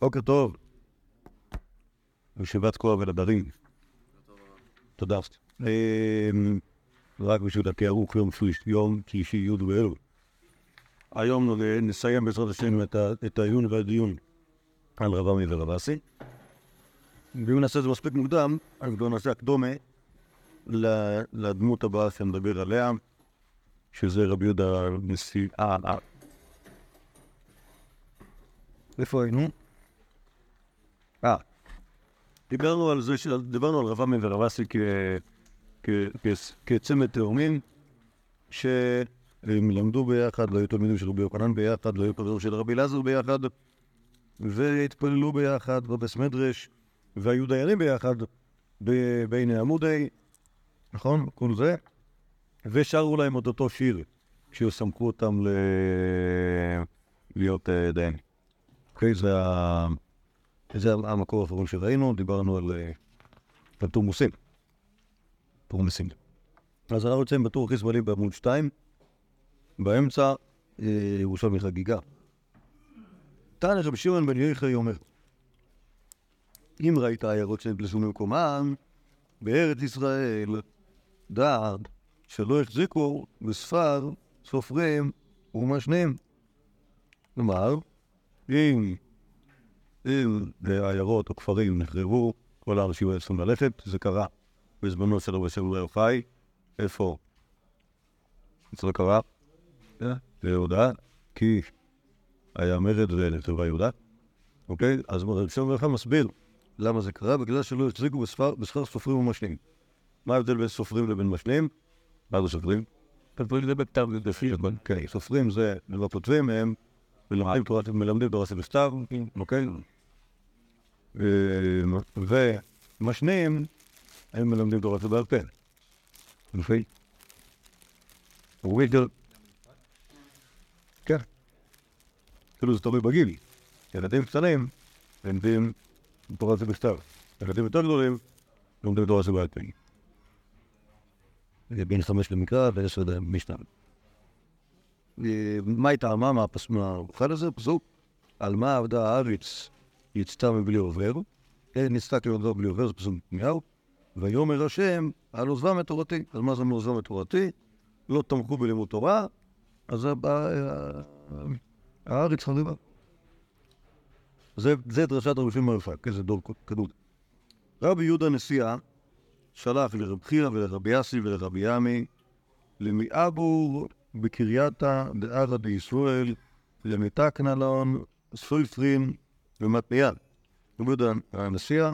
בוקר טוב. ישיבת כוח ולדרים. תודה. אמ, רק בשביל התיארוך יום שלישי, יום שלישי י' באלו. היום נסיים בעזרת השם את העיון והדיון על רב עמי ורב אסי. ואם נעשה את זה מספיק מוקדם, אז בואו נעשה הקדומה לדמות הבאה שנדבר עליה, שזה רבי יהודה נשיא... אה, אה. איפה היינו? אה. דיברנו על זה, דיברנו על רב עמי ורב אסי כצמד תאומים, שהם למדו ביחד, לא היו תלמידים של רבי יוחנן ביחד, לא היו תלמידים של רבי אלעזר ביחד, והתפללו ביחד בבס מדרש, והיו דיירים ביחד בעיני עמודי, נכון? כל זה. ושרו להם את אותו שיר כשסמכו אותם ל... להיות uh, דיינים. אוקיי, זה, ה... זה המקור האחרון שראינו, דיברנו על, על תורמוסים. תורמוסים. אז אנחנו יוצאים בטור הכי שמאלי בעמוד 2, באמצע אה, ירושלמי חגיגה. תנא רבי שמעון בן יחיא אומר, אם ראית עיירות שנפלשו ממקומם בארץ ישראל, דעת שלא החזיקו בספר סופרים ומשנים. כלומר, אם, אם העיירות או כפרים נחרבו, כל האנשים היו צריכים ללכת, זה קרה בזמנו של רבי שבוע יוחאי, איפה? זה לא קרה? ליהודה, כי היה מרד ונחרבה יהודה, אוקיי? אז רבי שבוע יוחאי מסביר למה זה קרה, בגלל שלא החזיקו בשכר סופרים ומשנים. מה ההבדל בין סופרים לבין משנים? מה זה סופרים? סופרים זה בכתב, זה לפי כן, סופרים זה, לא כותבים הם, מלמדים תורה שבכתב, אוקיי? ומשנים, הם מלמדים תורה שבעל פה. אוקיי? כן. כאילו זה תלוי בגיל. ילדים קטנים לומדים תורה שבכתב. ילדים יותר גדולים לומדים תורה שבעל פה. בין חמש למקרא ועשר למשנה. מה הייתה, מה הזה? פסוק על מה עבדה הארץ יצתה מבלי עובר, ניסתה כעובדה בלי עובר, זה פסוק מיהו, ויאמר השם על עוזבם את תורתי. אז מה זה מעוזבם את תורתי? לא תמכו בלימוד תורה, אז הארץ חריבה. זה דרשת רבי שמעון רפק, איזה דור קדוד. רבי יהודה נשיאה שלח לרב חייא ולרבי יאסי ולרבי ימי למיאבור בקרייתא דערא דישראל למתקנלון סויפרין ומתניאל. רבי יהודה הנשיאה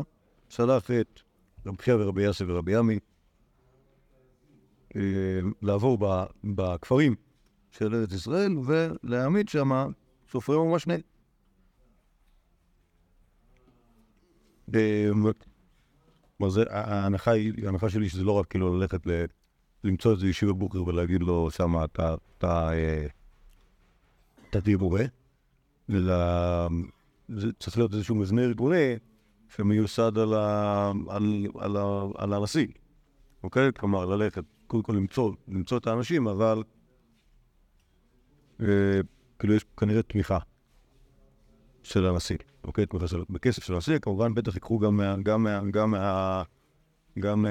שלח את רב חייא ורבי יאסי ורבי ימי אה, לעבור בכפרים של ארץ ישראל ולהעמיד שם סופרים ומשנה. אה, כלומר, ההנחה, ההנחה שלי שזה לא רק כאילו ללכת. למצוא איזה ישיבה בוקר ולהגיד לו שמה אתה, אה, תהיה מורה, אלא צריך להיות איזשהו מבנה ארגוני שמיוסד על, ה, על, על, ה, על הנשיא, אוקיי? כלומר, ללכת, קודם כל למצוא, למצוא את האנשים, אבל אה, כאילו יש כנראה תמיכה של הנשיא. אוקיי? תמיכה של, בכסף של הנשיא, כמובן בטח ייקחו גם מה... גם מה... גם מה... גם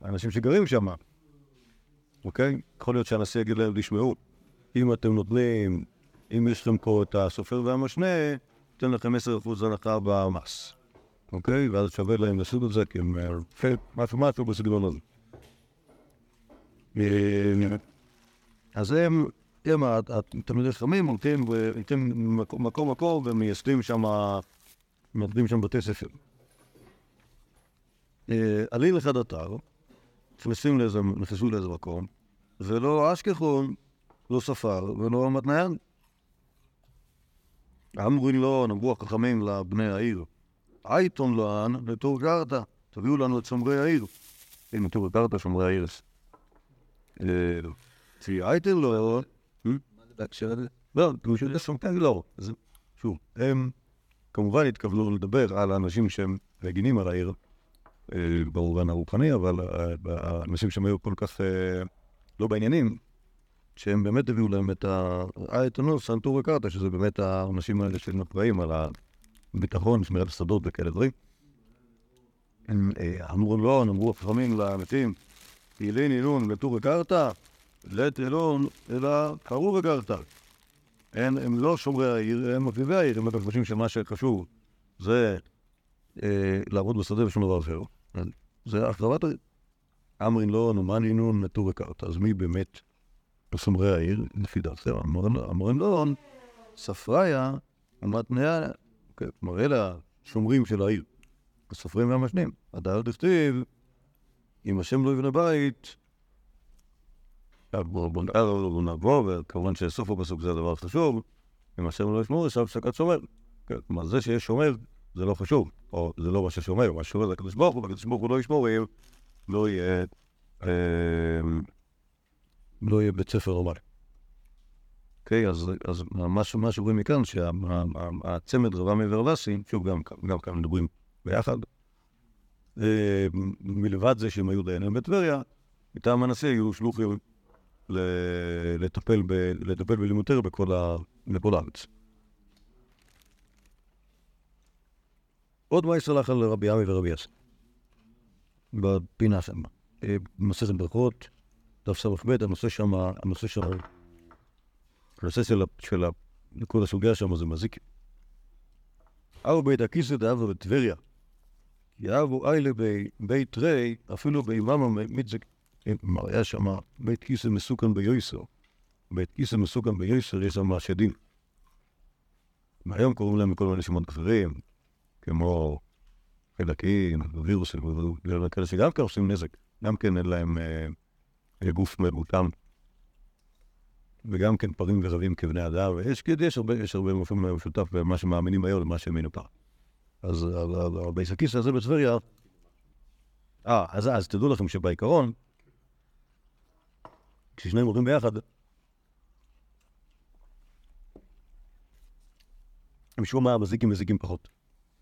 מהאנשים שגרים שם, אוקיי? יכול להיות שהנשיא יגיד להם, תשמעו, אם אתם נותנים, אם יש לכם פה את הסופר והמשנה, ניתן לכם 10% הנחה במס, אוקיי? ואז שווה להם לעשות את זה, כי הם משהו משהו בסגנון הזה. אז הם הם התלמידי חכמים הולכים מקום מקום ומייסדים שם, מלמדים שם בתי ספר. אה, עלי לך דתר, נכנסים לאיזה, נכנסו לאיזה מקום, ולא אשכחון, לא ספר ולא מתניין. אמרו לו, נאמרו החכמים לבני העיר, אייטון לאן לתור קרתא, תביאו לנו את שומרי העיר. הנה, תור קרתא, שומרי העיר. צבי אה, אייטון לו, בהקשר הזה? לא, פשוט השופטים לא. שוב, הם כמובן התכוונו לדבר על האנשים שהם מגינים על העיר, אה, במובן הרוחני, אבל אה, האנשים שהם היו כל כך אה, לא בעניינים, שהם באמת הביאו להם את ה... את הנוס, סנטור וקרתא, שזה באמת האנשים האלה שהם אחראים על ביטחון, שמירת השדות וכאלה דברים. הם אה, אמרו לא, אמרו החכמים למתים, תהילים נינון לטור וקרתא, לית אלון, אלא קראו וקרתא. הם, לא שומרי העיר, הם מפליבי העיר, הם חושבים שמה שחשוב זה אה, לעבוד בשדה ושום דבר אחר. זה החרבת העיר. אמרין לא, נאמן נינון לטור וקרתא, אז מי באמת שומרי העיר? לפי דעתו, אמרין לא, ספריה, המתניה, כלומר אלה השומרים של העיר. הסופרים והמשנים. הדר דכתיב, אם השם לא יבנה בית, בואו נעבור, וכמובן שסוף הפסוק זה הדבר החשוב, אם השם לא ישמור, יש הפסקת שומר. כלומר, זה שיש שומר, זה לא חשוב, או זה לא מה ששומר, מה ששומר זה הקדוש ברוך הוא, והקדוש ברוך הוא לא ישמור, לא יהיה, לא יהיה בית ספר נורמלי. אוקיי, אז, מה שרואים מכאן, שהצמד רבמי ורבסי, שוב, גם כאן מדברים ביחד. אה, מלבד זה שהם היו דיינים בטבריה, מטעם הנשיא היו שלוחים לטפל, ב, בכל הארץ. עוד מה יסלח על רבי עמי ורבי יסי, בפינה שם. אה, במסכת ברכות, דף ס"ב, הנושא שם, הנושא שם, הנושא של, כל הסוגיה שם זה מזיק. אבו בית הכיסא דאבו בטבריה. יאבו איילה בבית רי, אפילו באימאמה מיצק, היה שם בית כיסא מסוכן ביוסר. בית כיסא מסוכן ביוסר, יש שם שדים. והיום קוראים להם כל מיני שמות אחרים, כמו חלקים, וירוסים, וכאלה שגם כן עושים נזק. גם כן אין להם אה, גוף מרותם. וגם כן פרים ורבים כבני אדם, ויש יש הרבה, יש הרבה מופעים משותף במה שמאמינים היום למה שהאמינו פעם. אז הבית כיסא הזה בטבריה, אה, אז, אז תדעו לכם שבעיקרון, כששניהם הולכים ביחד, משום מה המזיקים מזיקים פחות.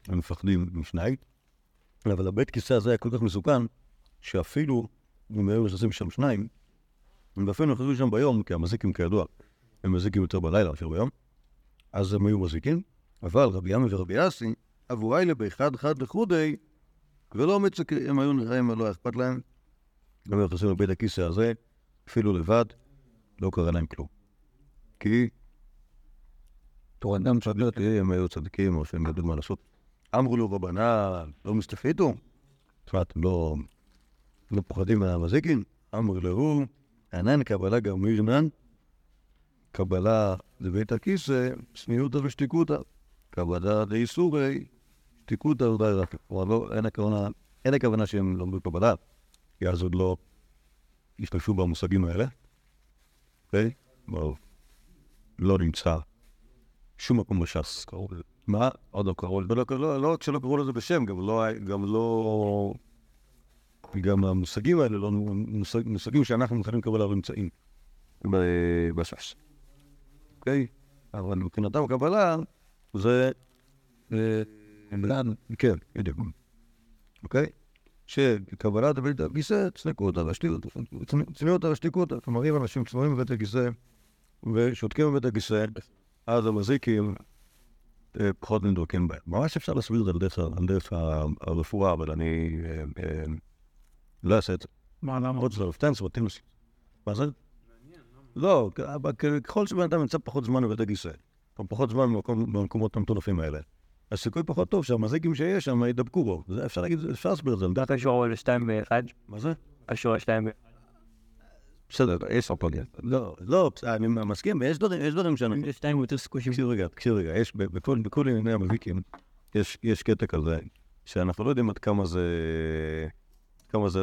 הם מפחדים משניים, אבל הבית כיסא הזה היה כל כך מסוכן, שאפילו היו נכנסים שם שניים, הם אפילו נכנסו שם ביום, כי המזיקים כידוע, הם מזיקים יותר בלילה מאשר ביום, אז הם היו מזיקים, אבל רבי ימי ורבי אסי, עבורי באחד חד לחודי, ולא מצקים, הם היו נראים ולא אכפת להם. גם נכנסים לבית הכיסא הזה, אפילו לבד, לא קרה להם כלום. כי תורתם צדקת, הם היו צדיקים, או שהם ידעו מה לעשות. אמרו לו רבנה, לא מסתפריתו? תשמע, אתם לא, לא פוחדים מהמזיקים? אמרו לו, ענן קבלה גם מירנן, קבלה לבית הכיסא, צניעותא ושתיקותא. קבלה דאיסורי, שתיקותא אולי רק. כלומר, לא, אין הכוונה, שהם למדו קבלה, כי אז עוד לא השתמשו במושגים האלה. אוקיי? לא נמצא שום מקום בש"ס. מה? עוד לא קראו לזה. לא רק שלא קראו לזה בשם, גם לא... גם המושגים האלה לא מושגים שאנחנו מוכנים לקבל עליהם נמצאים בש"ס. אוקיי? אבל מבחינתם קבלה זה... כן, בדיוק. אוקיי? שקבלת בית הכיסא, צנקות על השתיקות, צניעות על השתיקות, כלומר אם אנשים צנועים בבית הכיסא ושותקים בבית הכיסא, אז המזיקים פחות נדרקים בהם. ממש אפשר להסביר את זה על דרך הרפואה, אבל אני לא אעשה את זה. מה, למה? עוד שלב, תן סבבה, תן מה זה? לא, ככל שבן אדם נמצא פחות זמן בבית הכיסא, או פחות זמן במקומות המטונפים האלה, הסיכוי פחות טוב שהמזיקים שיש שם ידבקו בו. אפשר להגיד, אפשר להסביר את זה. אתה קשור לשתיים ואחד? מה זה? קשור לשתיים ואחד. בסדר, יש אופניה. לא, לא, אני מסכים, יש דברים, יש דברים שאני... יש שתיים יותר סיכוי תקשיב רגע, תקשיב רגע, יש בכל ענייני המזיקים, יש קטע כזה, שאנחנו לא יודעים עד כמה זה...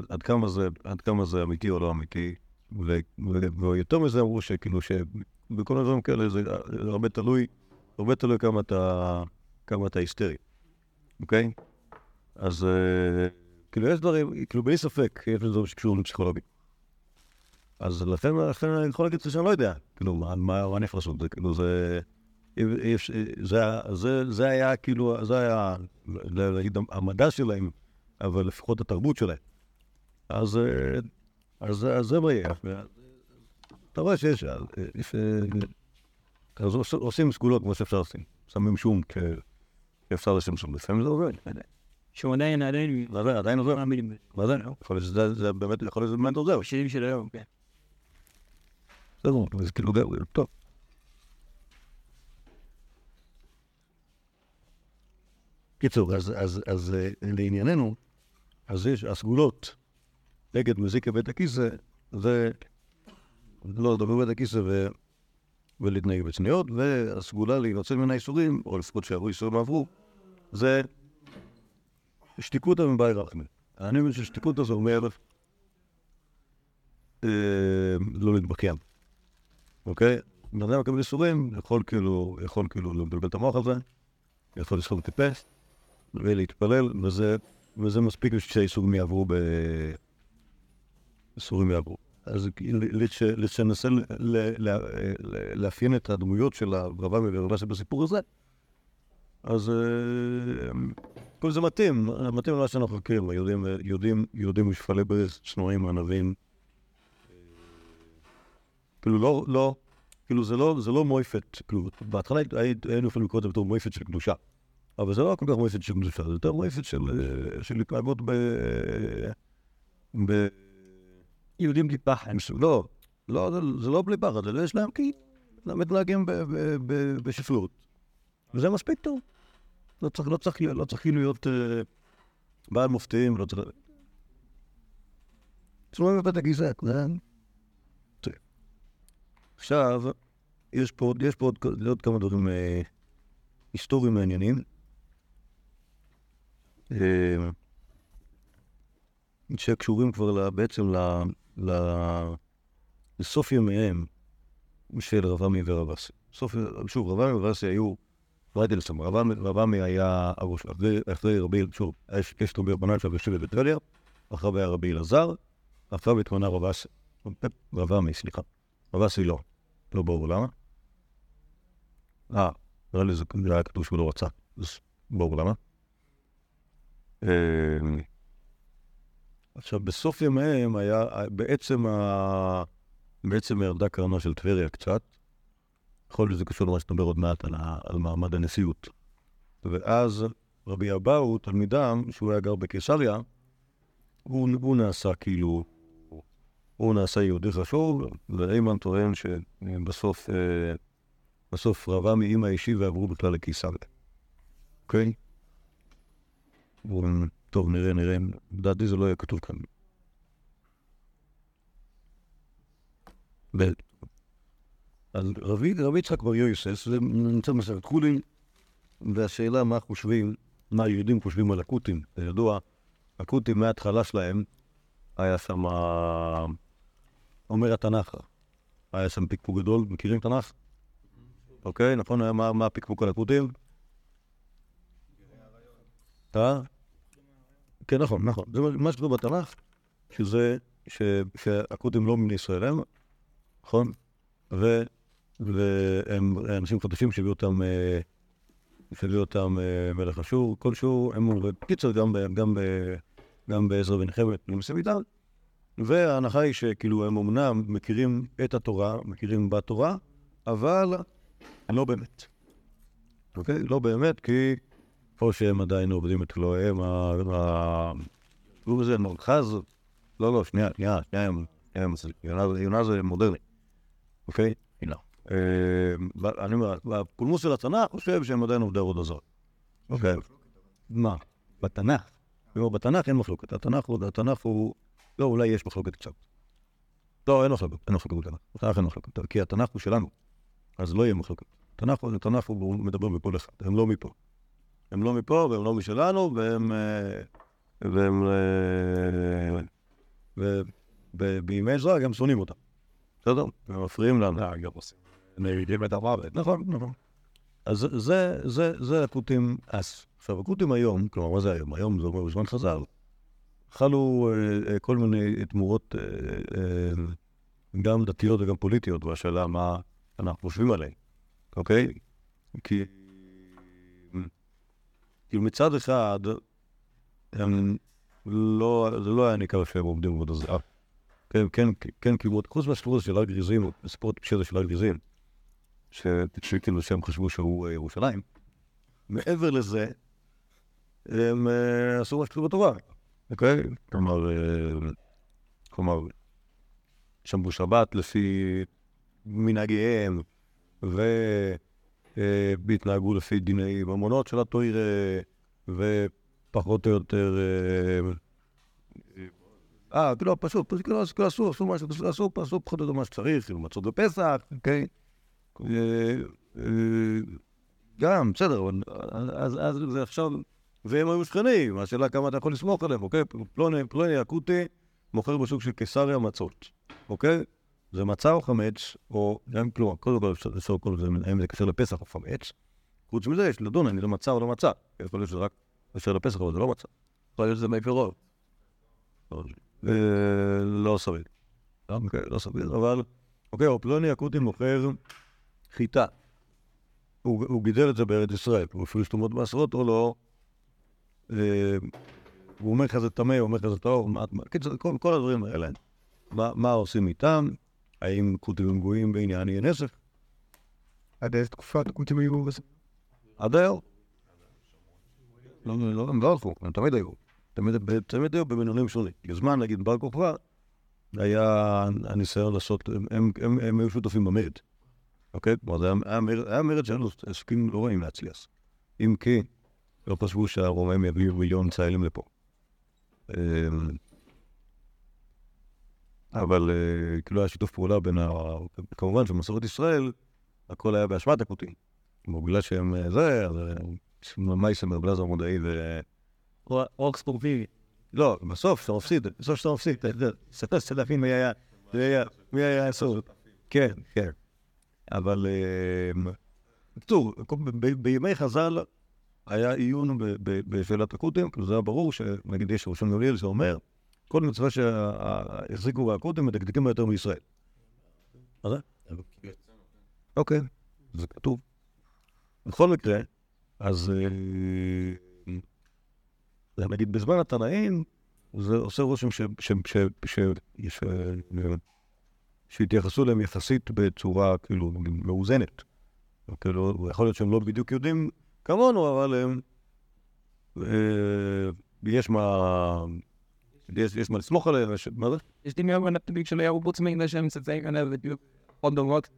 עד כמה זה, עד כמה זה אמיתי או לא אמיתי, ויותר מזה אמרו שכאילו שבכל הדברים כאלה זה הרבה תלוי, הרבה תלוי כמה אתה, כמה אתה היסטרי, אוקיי? אז כאילו יש דברים, כאילו בלי ספק, יש דברים שקשורים לפסיכולוגיה. אז לכן, לכן אני יכול להגיד שאני לא יודע, כאילו, מה, מה יכול לעשות, זה כאילו, זה... זה, זה, זה היה כאילו, זה היה, להגיד, המדע שלהם, אבל לפחות התרבות שלהם. אז, אז, זה מה יהיה. אתה רואה שיש, אז עושים סגולות כמו שאפשר לעשות. שמים שום כ... שאפשר לשם שם, לפעמים זה עובד. שהוא עדיין, עדיין, עדיין- עדיין עוזר. זה? יכול להיות שזה זה באמת, יכול להיות שזה באמת עוזר. בשירים של היום, כן. בסדר, זה כאילו, זה- טוב. קיצור, אז, אה, לענייננו, אז יש הסגולות נגד מזיק בית הכיסא, זה לא לדבר בבית הכיסא ו... ולהתנהג בצניעות, והסגולה להינצל מן האיסורים, או לפחות שעברו איסורים עברו, זה שתיקותא מבאי רחמי. אני מבין ששתיקותא זה אומר אה, לא להתבכיין. אוקיי? בן אדם מקבל איסורים, יכול כאילו, יכול כאילו לבלבל את המוח על זה, יכול לסחוב טיפס ולהתפלל, וזה, וזה מספיק שהאיסורים יעברו ב... איסורים יעברו. אז כשננסה לאפיין את הדמויות של הרבמי והרבשי בסיפור הזה, אז אה, כל זה מתאים, מתאים למה שאנחנו מכירים, יהודים, משפלי ברז, שנואים, ענבים. כאילו לא, לא, כאילו זה לא, זה לא מויפת, כאילו בהתחלה הי- היינו יכולים לקרוא את זה בתור מויפת של קדושה, אבל זה לא כל כך מויפת של קדושה, זה יותר מויפת של, אה, של התנהגות ב... יהודים בלי פחד. לא, לא, זה, לא בלי פחד, זה יש להם כי הם מתנהגים בשפלות, וזה מספיק טוב. לא צריך, לא צריך, לא צריך להיות אה, בעל מופתים, לא צריך... צנועים בבית הגזע, זה... עכשיו, יש פה, יש פה עוד, עוד כמה דברים אה, היסטוריים מעניינים. אה, שקשורים כבר בעצם לסוף ימיהם של רבמי ורבסי. סוף, שוב, רבמי ורבסי היו ריידלסון, רבמי, היה הראש, אחרי, רבי, שוב, יש, יש רבי רבנן של יושב בבית טבריה, אחריו היה רבי אלעזר, אחריו התמנה רבסי, רבמי, סליחה, רבסי לא, לא ברור למה. אה, נראה לי זה היה כתוב שהוא לא רצה, אז ברור למה. עכשיו, בסוף ימיהם היה, בעצם, ה... בעצם ירדה קרנה של טבריה קצת. יכול להיות שזה קשור למה שתדבר עוד מעט על, ה... על מעמד הנשיאות. ואז רבי אבאו, תלמידם, שהוא היה גר בקיסריה, הוא, הוא נעשה כאילו, הוא נעשה יהודי חשוב, ואיימן טוען שבסוף, אה, בסוף רבה מאמא אישי ועברו בכלל לקיסריה. אוקיי? הוא- טוב, נראה, נראה. לדעתי זה לא יהיה כתוב כאן. אז רבי, יצחק בר יוסס, זה נמצא במסכת חולין, והשאלה מה חושבים, מה היהודים חושבים על הכותים. ידוע, הכותים מההתחלה שלהם, היה שם, אומר התנ"ך, היה שם פקפוק גדול, מכירים תנ"ך? אוקיי, נכון, מה, הפקפוק על הכותים? אה? כן, נכון, נכון. זה מה שכתוב בתנ"ך, שזה, שהכותים לא מבני ישראל הם, נכון? והם אנשים חדשים שהביאו אותם, אה, שהביאו אותם אה, מלך אשור, כלשהו, הם בקיצר, גם, גם, גם בעזרא ונחמת, נמצאים איתם, וההנחה היא שכאילו הם אמנם מכירים את התורה, מכירים בתורה, אבל לא באמת. אוקיי? לא באמת, כי או שהם עדיין עובדים את אלוהיהם, ה... ה- קוראים לזה מרחז, לא, לא, שנייה, שנייה, שנייה, יונה- זה מודרני, אוקיי? הנה. אה, אני אומר, הפולמוס של התנ"ך חושב שהם עדיין עובדי עבודה זרה. אוקיי. מה? בתנ"ך. בתנ"ך אין מחלוקת. התנ"ך הוא, התנ"ך הוא, לא, אולי יש מחלוקת קצת. לא, אין מחלוקת, אין מחלוקת בתנ"ך. בתנ"ך אין מחלוקת, כי התנ"ך הוא שלנו, אז לא יהיה מחלוקת. התנ"ך הוא- התנ"ך הוא מדבר בכל אחד, הם לא מפה. הם לא מפה והם לא משלנו, והם... אה, והם... אה, ובימי עזרא גם שונאים אותם. בסדר? הם מפריעים לנו. גם עושים. נהיגים את המוות. נכון, נכון. אז זה- זה, זה, הכותים אז. עכשיו, הכותים היום, כלומר, מה זה היום? היום זה אומר בזמן חז"ל. חלו אה, אה, כל מיני תמורות, אה, אה, גם דתיות וגם פוליטיות, והשאלה מה אנחנו חושבים עליהן, אוקיי? כי כאילו מצד אחד, לא, זה לא היה ניכר שהם עובדים עבודה זרה. כן, כן, כן, כאילו, חוץ מהסיפור הזה של הר גריזים, הסיפור הטיפשי הזה של הר גריזים, שכאילו שהם חשבו שהוא אה, ירושלים, מעבר לזה, הם אה, עשו מה שכתוב בתורה, אוקיי? כלומר, אה, כלומר, שמרו שבת לפי מנהגיהם, והתנהגו לפי דיני ממונות של התוירה, ופחות או יותר... אה, אה כאילו, פשוט, פשוט, כאילו, כאילו עשו, עשו מה שצריך, עשו, עשו פחות או יותר מה שצריך, כאילו, מצות בפסח, אוקיי? אה, אה, גם, בסדר, אז, אז זה עכשיו, והם היו שכנים, השאלה כמה אתה יכול לסמוך עליהם, אוקיי? פלוני, פלוני אקוטי מוכר בשוק של קיסריה מצות, אוקיי? זה מצה או חמץ, או גם קודם כל אפשר לשאול כל זה, האם זה קשר לפסח או חמץ. חוץ מזה יש לדון, אני לא מצה או לא מצה. יכול להיות שזה רק קשר לפסח, אבל זה לא מצה. יכול להיות שזה מי פירות. לא סביר. אוקיי, לא סביר, אבל... אוקיי, או פלוני אקוטי מוכר חיטה. הוא, גידל את זה בארץ ישראל, הוא הפריש תרומות מעשרות או לא. אה, הוא אומר לך זה טמא, הוא אומר לך זה טהור, קיצור, כל, כל הדברים האלה. מה עושים איתם? האם כותבים גויים בעניין יהיה נסף? עד איזה תקופה הכותים היו בזה? עד היום. לא, לא, לא, הם לא הלכו, הם תמיד היו. תמיד, היו במינונים שונים. בזמן, נגיד, בר כוכבא, היה הניסיון לעשות, הם, היו שותפים במרד. אוקיי? כלומר, זה היה מרד, לו עסקים לא רעים להצליח. אם כי, לא חשבו שהרומאים יביאו מיליון ציילים לפה. אבל אה, כאילו היה שיתוף פעולה בין ה... כמובן שבמסורת ישראל, הכל היה באשמת הכותים. בגלל שהם אה, זה, אז אה, מייסמר, בלזר מודעי ו... רוק ספורטיבי. לא, בסוף שאתה מפסיד, בסוף שאתה מפסיד, אתה יודע, ספר שתי להבין מי היה, מי היה, הסוף. כן, כן. אבל בקיצור, בימי חז"ל היה עיון בשאלת הכותים, כאילו זה היה ברור שנגיד יש ראשון גמליאל שאומר, כל מצווה שהחזיקו והכותים מדקדקים ביותר מישראל. אוקיי, זה כתוב. בכל מקרה, אז נגיד בזמן התנאים, זה עושה רושם שהתייחסו אליהם יחסית בצורה כאילו מאוזנת. כאילו, יכול להיות שהם לא בדיוק יודעים כמונו, אבל הם... אה, יש מה... יש, יש מה לסמוך עליהם, יש... מה זה? יש דמיון הפתיק של יערו חוץ מזה שהם מצטעים כאלה בדיוק עוד דומות.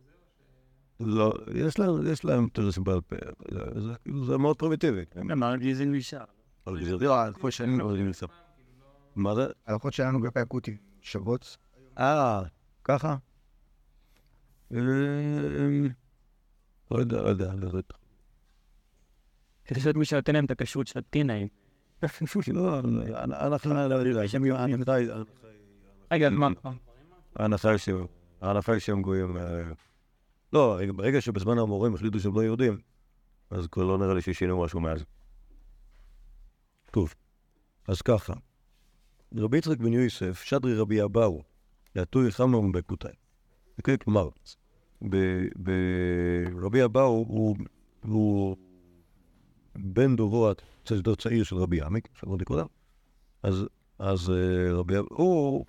לא, יש להם, יש להם תרסים בעל פה, זה, כאילו, זה מאוד פרימיטיבי. אמר גזין משם. לא, הלכות שלנו, מה זה? הלכות שלנו כלפי הכותים שוות. אה, ככה? אה, לא יודע, לא יודע, לא יודע. כדי להיות מי שנותן להם את הכשרות של הטינאים. לא, אנחנו... רגע, מה? ההנחה היא שהם גויים... לא, ברגע שבזמן המורים החליטו שהם לא יהודים, אז כבר לא נראה לי ששינו משהו מאז. טוב, אז ככה. רבי יצחק בן יוסף, שדרי רבי אבאו, יעטוי חמם בקוטי. אוקיי, כלומר, ברבי אבאו הוא בן דורו קצת יותר צעיר של רבי עמק, שאמרתי קודם, אז, אז אה, רבי אבאו, הוא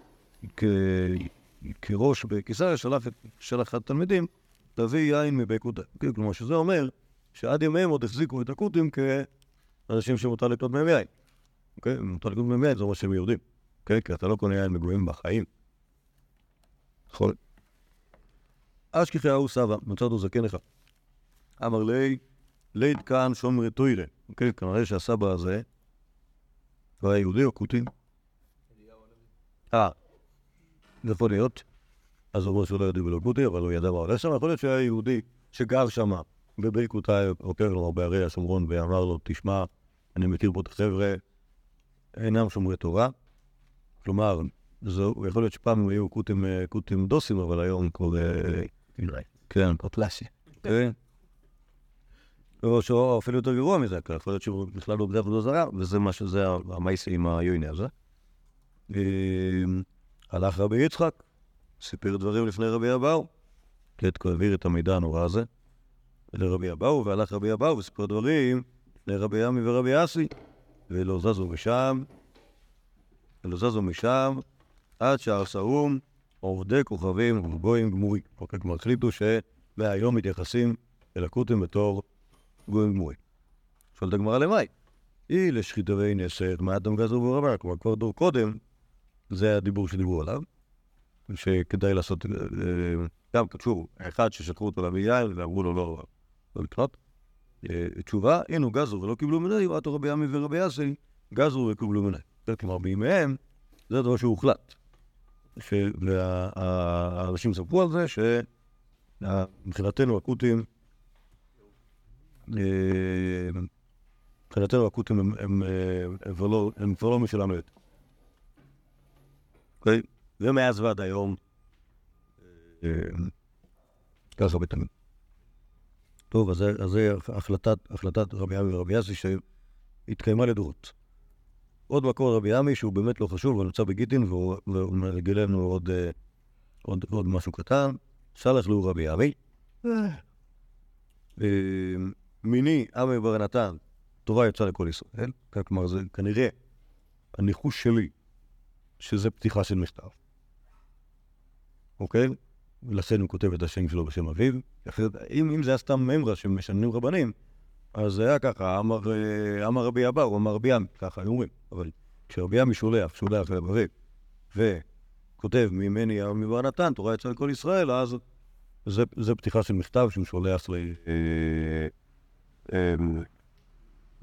כראש בקיסריה שלח שלח התלמידים להביא יין מבקוטי. אוקיי, כלומר, שזה אומר שעד ימיהם עוד החזיקו את הכותים כאנשים שמותר לקנות מהם יין. אוקיי? מותר לקנות מהם יין זה אומר שהם יהודים. אוקיי? כי אתה לא קונה יין מגויים בחיים. נכון. אשכחי ההוא סבא, מצא אותו זקן אחד. אמר לי, ליד כאן שומרי טוירה. אוקיי? כנראה שהסבא הזה, הוא היה יהודי או קוטי? אה, זה יכול להיות. אז הוא אומר שהוא לא יהודי ולא קוטי, אבל הוא ידע מה הולך שם. יכול להיות שהיה יהודי שגר שם בבריקותיי, אוקיי, כלומר בערי השומרון, ואמר לו, תשמע, אני מכיר פה את החבר'ה, אינם שומרי תורה. כלומר, זו, יכול להיות שפעם הם היו קוטים, קוטים דוסים, אבל היום כבר... כן. קוטלשי. כן. או אפילו יותר גרוע מזה, כי יכול להיות שהוא בכלל לא בדרך כלל זרה, וזה מה שזה המייסי עם היוני הזה. הלך רבי יצחק, סיפר דברים לפני רבי אבאו, קטקו העביר את המידע הנורא הזה לרבי אבאו, והלך רבי אבאו וסיפר דברים לרבי עמי ורבי אסי, ולא זזו משם, ולא זזו משם, עד שהרסאום עובדי כוכבים וגויים גמורים. אוקיי, כלומר, החליטו שמהיום מתייחסים אל הכותים בתור גמורים. שואלת הגמרא למאי. היא לשחיטה ואי נסת, מה אדם גזר ורבה? כלומר, כבר דור קודם, זה הדיבור שדיברו עליו, שכדאי לעשות, אה, אה, גם שוב, האחד ששלחו אותו להביא יין ואמרו לו לא, לא לקנות. אה, תשובה, הנה גזרו ולא קיבלו מנהי, ואתו רבי עמי ורבי אסי, גזרו וקיבלו מנהי. זה כלומר, בימיהם, זה הדבר שהוחלט. והאנשים ספרו על זה שמבחינתנו הכותים, מבחינתנו הכותים אה, הם כבר לא- הם כבר לא משלנו יותר. אוקיי? ומאז ועד היום, אה, ככה בתמיד. טוב, אז זה- זה החלטת, רבי עמי ורבי אסי שהתקיימה לדורות. עוד מקור רבי עמי שהוא באמת לא חשוב, הוא נמצא בגיטין והוא מגלה לנו עוד, אה, עוד, עוד משהו קטן. סלח לו רבי עמי. מיני עמי בר נתן, טובה יצאה לכל ישראל. כן, כלומר, זה כנראה הניחוש שלי שזה פתיחה של מכתב. אוקיי? לכן הוא כותב את השם שלו בשם אביו. אחרת, אם, אם זה היה סתם ממרה שמשנים רבנים, אז זה היה ככה, אמר, אה, אמר רבי אבא, הוא אמר רבי עמי, ככה היו אומרים. אבל כשרבי עמי שולח, שולח לאביו, וכותב ממני עמי בר נתן, תורה יצאה לכל ישראל, אז זה, זה פתיחה של מכתב שהוא שולח ל, אה,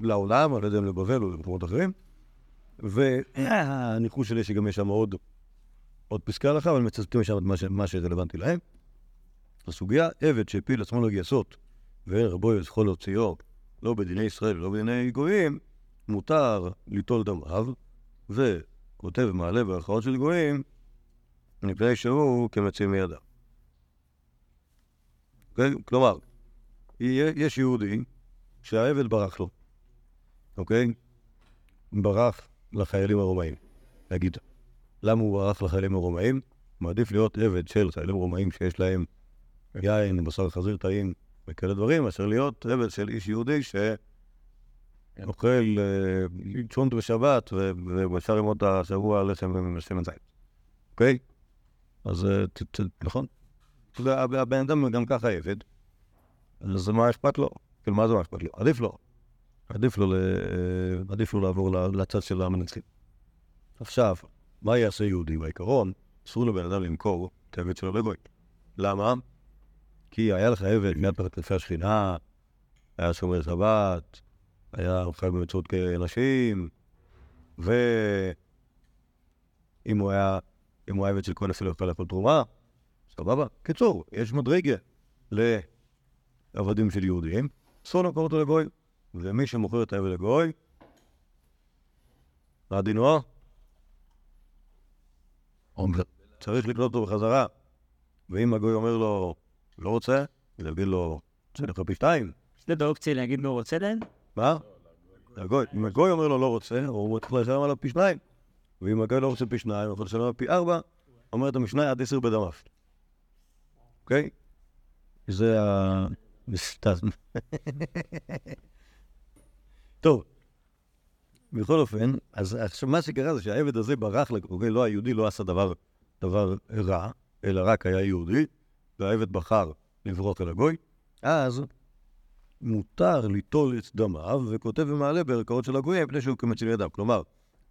לעולם, אני לא יודע אם לבבל או למקומות אחרים. והניחוש שלי שגם יש שם עוד, עוד פסקי הלכה, אבל מצטטים שם את מה, מה שרלוונטי להם. הסוגיה, עבד שהפיל עצמו לגייסות, ואין רבו יכול להוציאו, לא בדיני ישראל ולא בדיני גויים, מותר ליטול דמיו, וכותב מעלה בהכרעות של גויים, מפני שהוא כמציל מידיו. אוקיי? כלומר, יש יהודי שהעבד ברח לו, אוקיי? ברח לחיילים הרומאים, נגיד. למה הוא ברח לחיילים הרומאים? מעדיף להיות עבד של חיילים רומאים שיש להם יין, בשר חזיר טעים וכאלה דברים, מאשר להיות עבד של איש יהודי שאוכל אה, צ'ונט בשבת ובשאר ימות השבוע לחם ושמן זית. אוקיי? אז אה, נכון? הבן אדם גם ככה עבד, אז מה אכפת לו? כאילו, מה זה מה אכפת לו? עדיף לו. עדיף לו, ל- עדיף לו לעבור לצד של המנצחים. עכשיו, מה יעשה יהודי? בעיקרון, אסור לבן אדם למכור את העבד שלו לגוי. למה? כי היה לך עבד מיד תחת כנפי השכינה, היה שומר שבת, היה חי במצוות כנשים, ואם הוא היה, אם הוא היה עבד של כהן אפילו יכול לאכול תרומה, סבבה. קיצור, יש מדרגה לעבדים של יהודים, אסור למכור אותו לגוי, ומי שמוכר את העבד לגוי, מה דינו? צריך לקנות אותו בחזרה. ואם הגוי אומר לו, לא רוצה, להגיד לו, רוצה לך פי שתיים. יש לי את האופציה להגיד לא רוצה להם? מה? הגוי, אם הגוי אומר לו לא רוצה, הוא צריך לשלם עליו פי שניים. ואם הגוי לא רוצה פי שניים, הוא יכול לשלם עליו פי ארבע, אומרת המשנה עד עשר בדמיו. אוקיי? זה ה... סתם. טוב, בכל אופן, אז עכשיו מה שקרה זה שהעבד הזה ברח, אוקיי, לא היהודי לא עשה דבר, דבר רע, אלא רק היה יהודי, והעבד בחר לברוח אל הגוי, אז מותר ליטול את דמיו, וכותב ומעלה בערכאות של הגויים, מפני שהוא כמציל ידיו. כלומר,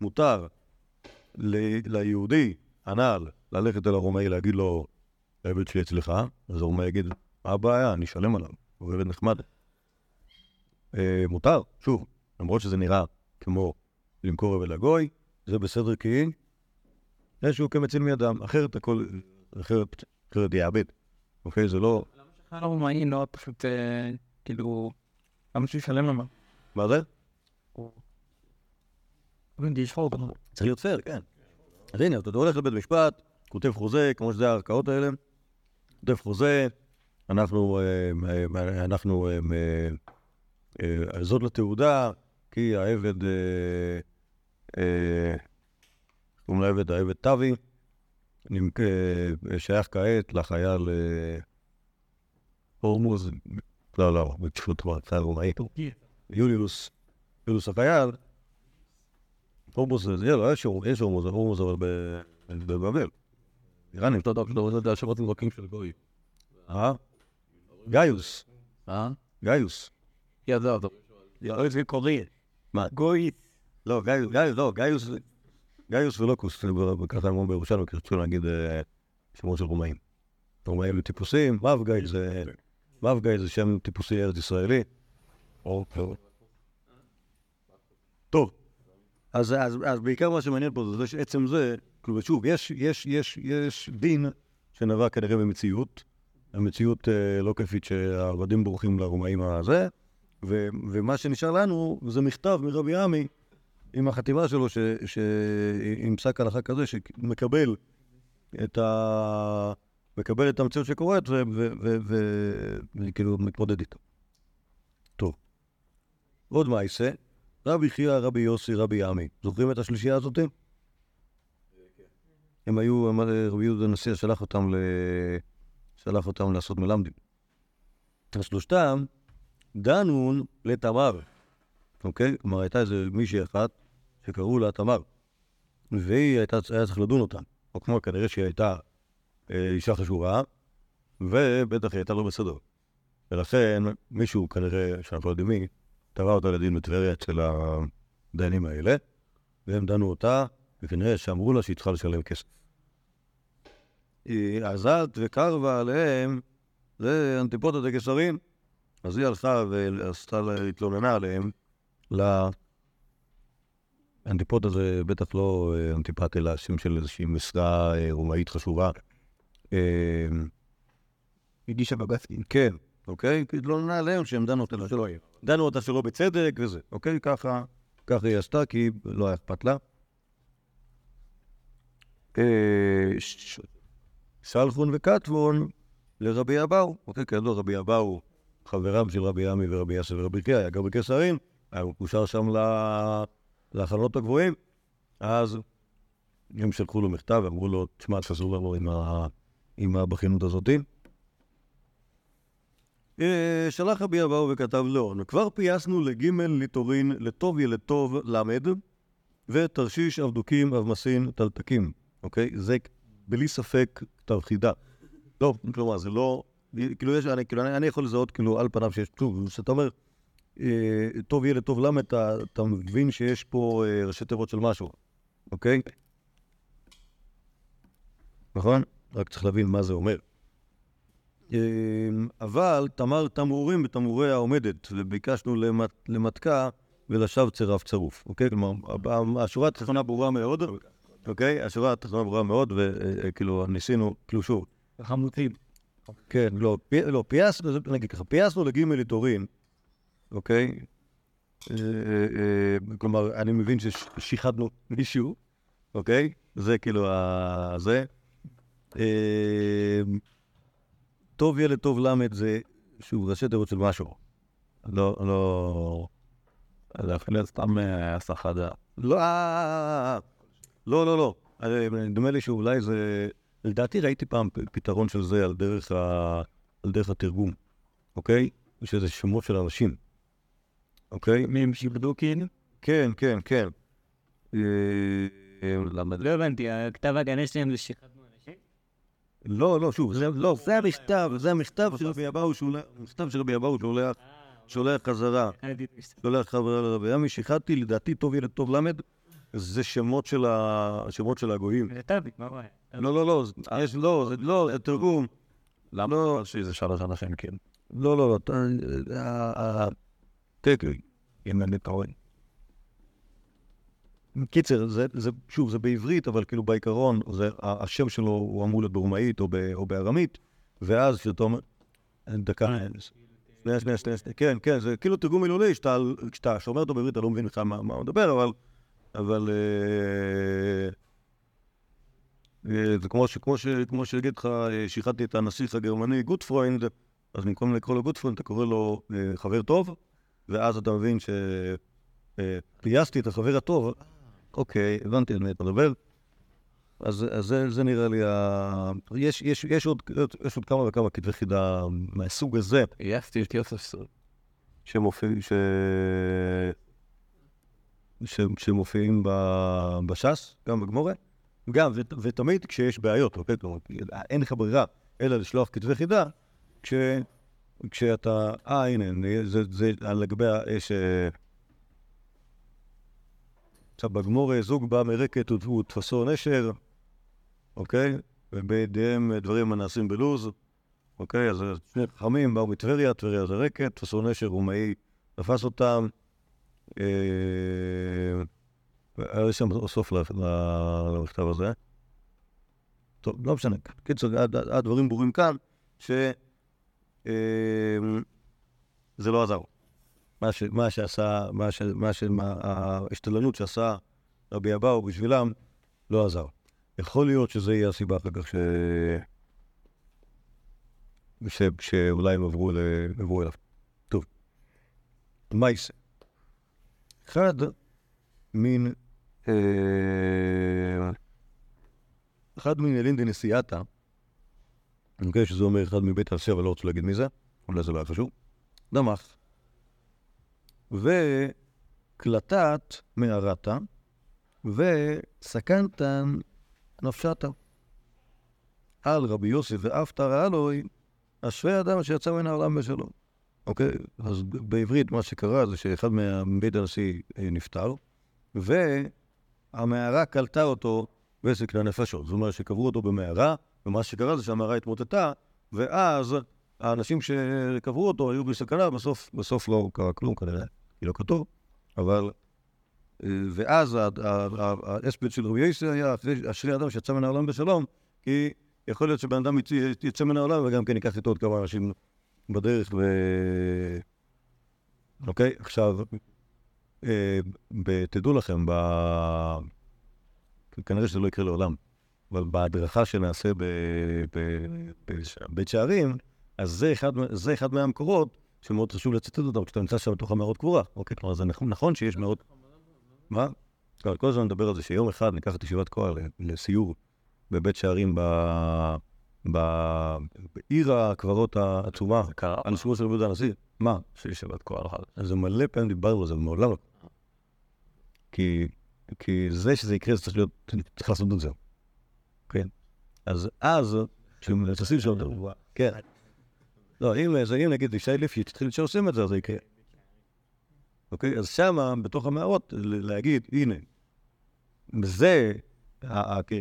מותר ל- ליהודי הנ"ל ללכת אל הרומאי להגיד לו, העבד שלי אצלך, אז הרומאי יגיד, מה הבעיה, אני אשלם עליו, הוא עבד נחמד. אה, מותר, שוב, למרות שזה נראה כמו למכור עבד לגוי, זה בסדר כי יש שהוא כמציל מידם, אחרת הכל, אחרת, אחרת יאבד. אוקיי, זה לא... בכלל הרומאי לא פשוט, אה, כאילו, למה שהוא ישלם למה? מה זה? צריך להיות פייר, כן. אז הנה, אתה הולך לבית משפט, כותב חוזה, כמו שזה הערכאות האלה, כותב חוזה, אנחנו, אה, אה, אנחנו, אה, אה, זאת לתעודה, כי העבד, קוראים לעבד, העבד תווי, שייך כעת לחייל הורמוז, לא, לא, פשוט כבר חייל רומאי, יוליוס, יוליוס החייל, הורמוז, לא, יש הור- יש הורמוז, הורמוז אבל בבבל. איראנים, אתה יודע, השמות עם של גוי. אה? גאיוס. אה? גאיוס. ידע אותו. זה קורא. מה? גוי. לא, גאיוס, גאיוס, לא, גאיוס, גאיוס ולוקוס, ככה אמרו בירושלים, כי רצו להגיד שמות של רומאים. רומאים וטיפוסים, מבגאי זה, מבגאי זה שם טיפוסי ארץ ישראלי. טוב, אז, אז, אז בעיקר מה שמעניין פה זה שעצם זה, כאילו, שוב, יש, יש, יש, יש דין שנבע כנראה במציאות, המציאות אה, לא כפית שהעבדים בורחים לרומאים הזה, ו, ומה שנשאר לנו זה מכתב מרבי עמי עם החתימה שלו, ש, ש, עם פסק הלכה כזה, שמקבל את, ה, מקבל את המציאות שקורית וכאילו מתמודד איתה. טוב, עוד מעשה, רבי חייא, רבי יוסי, רבי עמי. זוכרים את השלישייה הזאת? הם היו, רבי יהודה הנשיא שלח אותם, ל... שלח אותם לעשות מלמדים. שלושתם דנון לתמר, אוקיי? כלומר, הייתה איזה מישהי אחת שקראו לה תמר, והיא הייתה, צריך לדון אותה. או כמו כנראה שהיא הייתה אה, אישה חשובה, ובטח היא הייתה לא בסדר. ולכן מישהו כנראה, שאנחנו לא יודעים מי, תבע אותה לדין בטבריה אצל הדיינים האלה, והם דנו אותה, וכנראה שאמרו לה שהיא צריכה לשלם כסף. עזת וקרבה עליהם, זה אנטיפודה דגסרים. אז היא הלכה ועשתה, התלוננה עליהם, ל... אנטיפודה זה בטח לא אה, אנטיפט, אלא שם של איזושהי משרה אה, רומאית חשובה. אה, הגישה בג"ץ. כן, אוקיי? התלוננה עליהם שהם דנו אותה שלא דנו אותה שלא בצדק וזה, אוקיי? ככה, ככה היא עשתה, כי לא היה אכפת לה. סלחון וכתבון לרבי אבאו, אוקיי? כידוע רבי אבאו, חברם של רבי עמי ורבי יאסר ורבי חייא, היה גר בקיסרים, היה מקושר שם לחלונות הגבוהים, אז הם שלחו לו מכתב ואמרו לו, תשמע, תעזור לנו עם, ה... עם הבכיינות הזאתי. אה, שלח רבי אבאו וכתב לו, כבר פייסנו לגימל ליטורין, לטוב ילד טוב למד, ותרשיש אבדוקים אבמסין תלתקים, אוקיי? זה בלי ספק כתב חידה. לא, כלומר, זה לא... כאילו, יש, אני, כאילו, אני, אני יכול לזהות, כאילו, על פניו שיש... שוב, כשאתה אומר, אה, טוב ילד טוב למד, אתה, אתה מבין שיש פה אה, ראשי תיבות של משהו, אוקיי? נכון? רק צריך להבין מה זה אומר. אמ, אבל תמר תמרורים בתמרורי העומדת, וביקשנו למת- למתקה ולשווא צירף צרוף, אוקיי? כלומר, השורה התחתונה ברורה מאוד, אוקיי? השורה התחתונה ברורה מאוד, וכאילו ניסינו, כאילו שוב, חמוצים. כן, לא, לא פייסנו, נגיד ככה, פייסנו לגימל ליטורין, אוקיי? אה, אה, אה, כלומר, אני מבין ששיחדנו מישהו, אוקיי? זה כאילו ה... זה. אה, טוב ילד טוב למד זה, שוב, ראשי תיבות של משהו. לא, לא... זה להיות סתם אה, דעת. לא, אה, אה, אה, לא, לא, לא. אה, נדמה לי שאולי זה... לדעתי ראיתי פעם פתרון של זה על דרך, ה... על דרך התרגום, אוקיי? שזה שמות של אנשים, אוקיי? מי הם שיבדו כאילו? כן, כן, כן. אה, אה, לא הבנתי, הכתב ההגנה שלהם זה שחטנו אנשים? לא, לא, שוב, זה, לא, זה המכתב, זה המכתב של רבי אבאו המכתב של רבי אבאו שולח, שולח חזרה, שולח חזרה לרבי עמי, שיחדתי, לדעתי טוב ילד טוב למד, זה שמות של ה... שמות של הגויים. זה טאביק, מה רואה? לא, לא, לא, זה- יש, לא, זה לא, זה תרגום. למה? לא, שזה שלוש אנשים כן. לא, לא, לא, תקן. אם אני טועה. קיצר, זה, זה, שוב, זה בעברית, אבל כאילו בעיקרון, זה, השם שלו הוא אמור להיות ברומאית או, ב, או בארמית, ואז כשאתה אומר, דקה, שנייה, שנייה, שנייה, כן, כן, זה כאילו תרגום מילולי, שאתה, כשאתה שומע אותו בעברית, אתה לא מבין בכלל מה, מה הוא מדבר, אבל, אבל, אה, אה, זה כמו, ש, כמו, ש, כמו שיגיד לך, אה, שיחדתי את הנסיך הגרמני גוטפרוינד, אז במקום לקרוא לו גוטפרוינד, אתה קורא לו חבר טוב, ואז אתה מבין ש... אה, פייסתי את החבר הטוב, אוקיי, הבנתי על מי אתה מדבר. אז, אז זה, זה נראה לי ה... יש, יש, יש, עוד, יש עוד כמה וכמה כתבי חידה מהסוג הזה יסתי את יוסף סוד. שמופיעים, ש... ש... שמופיעים ב... בש"ס, גם בגמרא, גם, ו... ותמיד כשיש בעיות, אוקיי? כלומר, אין לך ברירה אלא לשלוח כתבי חידה, כש... כשאתה... אה, הנה, זה, זה לגבי ה... יש... אה, עכשיו, בגמור זוג בא מרקת ותפסו נשר, אוקיי? ובידיהם דברים הנעשים בלוז, אוקיי? אז שני חכמים באו מטבריה, טבריה זה רקת, תפסו נשר ומעי תפס אותם. אה, היה שם סוף למכתב הזה. טוב, לא משנה. קיצור, הדברים ברורים כאן, שזה לא עזר. מה, שעשה, מה, ש, מה ש, מה, ההשתלנות שעשה רבי אבאו בשבילם, לא עזר. יכול להיות שזה יהיה הסיבה אחר כך ש... שאולי הם עברו, אליו. טוב, מה יישא? אחד מן... אה... אחד מן ילין דנסיאתא, אני מקווה שזה אומר אחד מבית העשייה, אבל לא רוצה להגיד מי זה, אולי זה לא היה חשוב, דמך. וקלטת מערתה, וסקנתן נפשתה. על רבי יוסי ואף תראה אלוהי, אשרי אדם אשר יצא מן העולם בשלום. אוקיי? אז בעברית מה שקרה זה שאחד מבית הנשיא אה, נפטר, והמערה קלטה אותו בעסק לנפשות. זאת אומרת שקברו אותו במערה, ומה שקרה זה שהמערה התמוטטה, ואז האנשים שקברו אותו היו בסכנה, בסוף, בסוף לא קרה כלום כנראה, כי לא כתוב, אבל... אה, ואז האספט של רבי יוסי היה אשרי אדם שיצא מן העולם בשלום, כי יכול להיות שבן אדם יצא מן העולם וגם כן ייקח איתו עוד כמה אנשים בדרך ו... אוקיי, עכשיו, אה, תדעו לכם, ב... כנראה שזה לא יקרה לעולם, אבל בהדרכה שנעשה בבית שערים, אז זה אחד, זה אחד מהמקורות שמאוד חשוב לצטט אותם כשאתה נמצא שם בתוך המערות קבורה. אוקיי, כלומר, זה נכון, נכון שיש מערות... מה? כל הזמן נדבר על זה שיום אחד ניקח את ישיבת כהר לסיור בבית שערים ב... בעיר הקברות העצומה, על שמו של יהודה הנשיא. מה? שיש שבת כוח. אז זה מלא פעמים דיברנו על זה, ומעולם לא. כי, כי זה שזה יקרה, זה צריך להיות, צריך לעשות את זה. כן. אז אז, כשמתעסקים שם, כן. לא, אם, זה, אם נגיד ישי ליפשיץ התחיל שעושים את זה, אז זה יקרה. אוקיי? אז שמה, בתוך המערות, להגיד, הנה, זה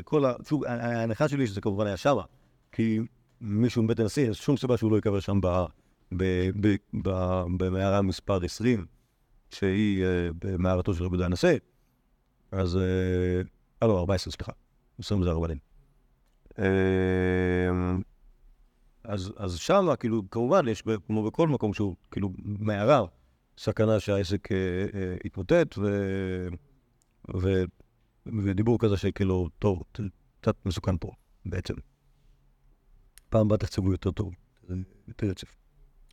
כל ה... ההנחה שלי שזה כמובן היה שמה, כי מישהו מבית הנשיא, אין שום סיבה שהוא לא יקבר שם במערה מספר 20, שהיא אה, במערתו של רבי יהודה הנשיא, אז... אה, לא, 14, סליחה. 20 זה הרבנים. אה, אז, אז שם, כאילו, כמובן, יש, כמו בכל מקום שהוא, כאילו, מערה, סכנה שהעסק יתמוטט, ו... ו... ודיבור כזה שכאילו, טוב, קצת מסוכן פה, בעצם. פעם הבאה תחצבו יותר טוב, יותר רצף.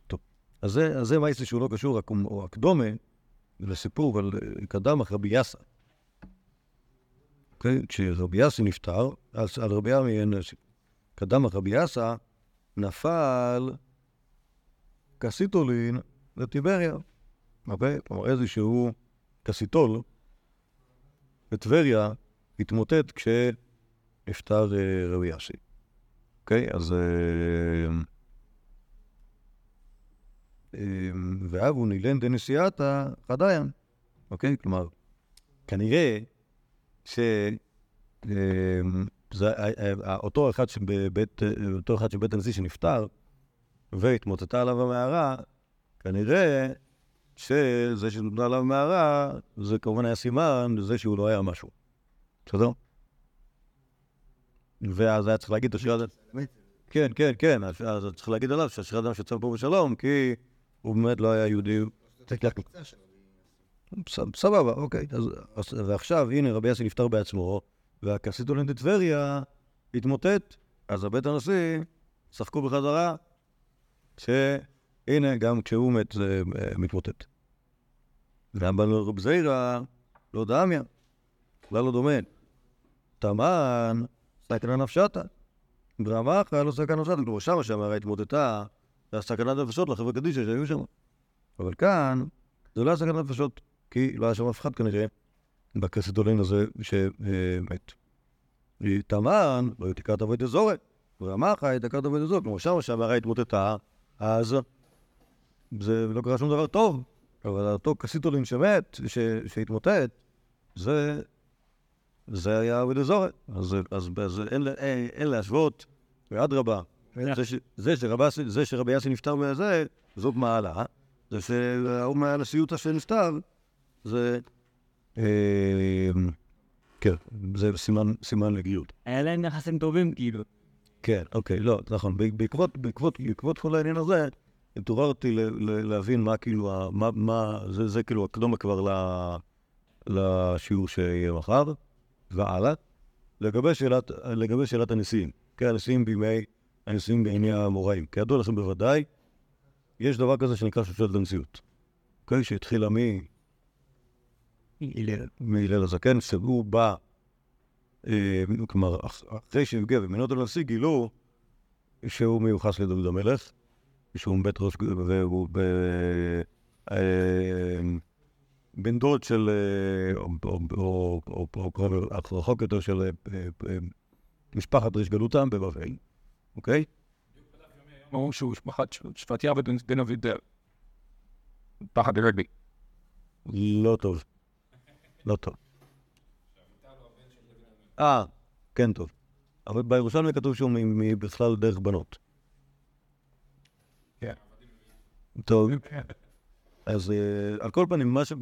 טוב, אז זה, אז מייסי שהוא לא קשור, רק, או הקדומה, לסיפור על קדם אחר רבי יאסה. אוקיי? כשרבי יאסי נפטר, אז על רבי ימי אין קדם אחר רבי יאסה, נפל קסיטולין לטיבריה. אוקיי? כלומר איזשהו קסיטול בטבריה התמוטט כשנפטר אה, רבי יאסי. אוקיי? אז... אה, אה, ואבו נילן דנסיאתא חדיין. אוקיי? כלומר, כנראה ש... זה, אותו אחד שבבית, אותו אחד שבית הנשיא שנפטר והתמוטטה עליו המערה, כנראה שזה שנותנה עליו מערה, זה כמובן היה סימן לזה שהוא לא היה משהו. בסדר? ואז היה צריך להגיד את השיר הזה. כן, כן, כן, אז צריך להגיד עליו שהשיר אדם שיצא פה בשלום, כי הוא באמת לא היה יהודי. סבבה, אוקיי. ועכשיו, הנה, רבי יאסי נפטר בעצמו, והקסיטולין טבריה התמוטט, אז הבית הנשיא שחקו בחזרה, שהנה, גם כשהוא מת זה אה, מתמוטט. ואמר לו רב זיירא, לא דמיה, כלל לא דומה. תמן, סכנה נפשתה. ברמך לא סכנה נפשתה. כלומר, שמה שהמערה התמוטטה, זה הסכנת נפשות לחברי קדישא שהיו שם. אבל כאן, זה לא היה סכנת נפשות, כי לא היה שם אף אחד כנראה בקסטולין הזה שמת. תמן, לא תקרת אבוי דזורת. ברמך תקרת אבוי דזורת. כלומר, שמה שהמערה התמוטטה, אז זה לא קרה שום דבר טוב, אבל אותו קסיטולין שמת, ש- שהתמוטט, זה, זה היה ולזורת. אז, אז, אז אין, אין, אין להשוות, ואדרבה, זה, ש- זה, שרבי יאסי- זה שרבי יאסי נפטר מזה, זאת מעלה. זה שההוא מהנשיאותא שנפטר, זה... אה, כן, זה סימן, סימן לגיות. היה להם יחסים טובים, כאילו. כן, אוקיי, לא, נכון. בעקבות, בעקבות, בעקבות כל העניין הזה, התעוררתי ל- ל- להבין מה כאילו, מה, מה, זה, זה כאילו הקדומה כבר לשיעור שיהיה מחר, והלאה. לגבי שאלת, לגבי שאלת הנשיאים, כן, הנשיאים בימי, הנשיאים בימי האמוראים. כידוע לכם בוודאי, יש דבר כזה שנקרא שושלת הנשיאות. אוקיי? שהתחילה מ... מהלל הזקן, שהוא בא, אה, כלומר, אח- אחרי שהגיע ומינו אותו לנשיא, גילו שהוא מיוחס לדוד המלך, שהוא בית ראש, והוא בן דוד של, אה, או- רחוק יותר של אה, אה, משפחת ריש גלותם בבבל, אוקיי? ברור שהוא משפחת שבטיה בן בן אבידר. פחד רגבי. לא טוב. לא טוב. אה, כן טוב. אבל בירושלמי כתוב שהוא בכלל דרך בנות. כן. טוב, אז אה, על כל פנים, מה ש-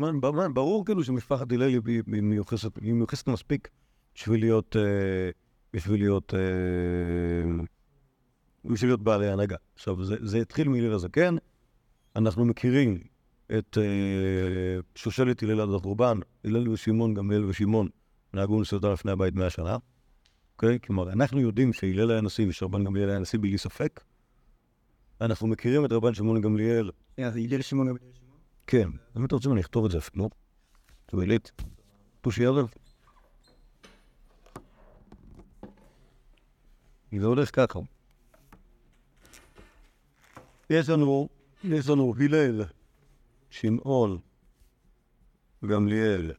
ברור כאילו שמשפחת הלל היא- מיוחסת היא מיוחסת מספיק בשביל להיות, אה, בשביל להיות, אה, בשביל להיות בעלי הנהגה. עכשיו, זה- זה התחיל מהלל הזקן, אנחנו מכירים את אה, שושלת הלל עד החורבן, הלל ושמעון, גם הלל ושמעון נהגו נשיאותם לפני הבית מאה שנה. אוקיי? כלומר, אנחנו יודעים שהלל היה נשיא ושרבן גמליאל היה נשיא בלי ספק. אנחנו מכירים את רבן שמעון גמליאל הלל שמעון גמליאל? כן, אם אתם רוצים אני אכתוב את זה אפילו. זה בעילית. פושי ערב. זה הולך ככה. יש לנו, יש לנו הלל, שמעון, גמליאל.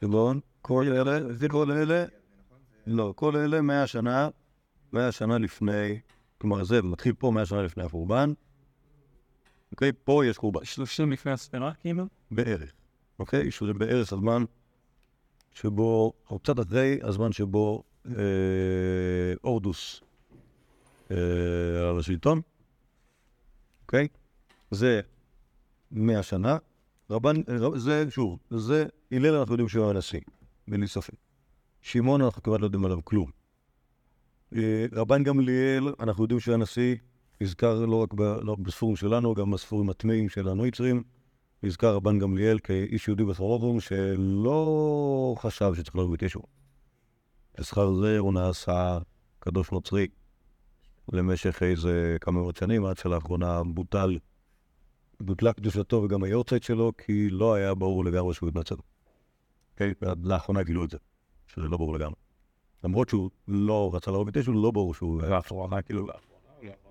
שמעון, כל אלה, זה כל אלה, לא, כל אלה מאה שנה, מאה שנה לפני, כלומר זה מתחיל פה מאה שנה לפני החורבן. אוקיי, פה יש חורבן. שלושים לפני הספירה, כאילו? בערך, אוקיי? שזה בערך הזמן שבו, או קצת אחרי הזמן שבו אה, הורדוס אה, על השלטון, אוקיי? זה מאה שנה. רבן, רב, זה, שוב, זה, הלל אנחנו יודעים שהוא היה נשיא, בלי ספק. שמעון אנחנו כמעט לא יודעים עליו כלום. אה, רבן גמליאל, אנחנו יודעים שהוא היה נשיא, נזכר לא לא רק בספורים שלנו, גם בספורים הטמאים של הנויצרים. נזכר רבן גמליאל כאיש יהודי בסורובום שלא חשב שצריך להוריד ישו. בשכר זה הוא נעשה קדוש נוצרי למשך איזה כמה מאות שנים, עד שלאחרונה בוטל, בוטלה קדושתו וגם היורצייט שלו, כי לא היה ברור לגמרי שהוא התנצל. כן, ועד לאחרונה גילו את זה, שזה לא ברור לגמרי. למרות שהוא לא רצה להוריד ישו, לא ברור שהוא... לאחרונה, כאילו.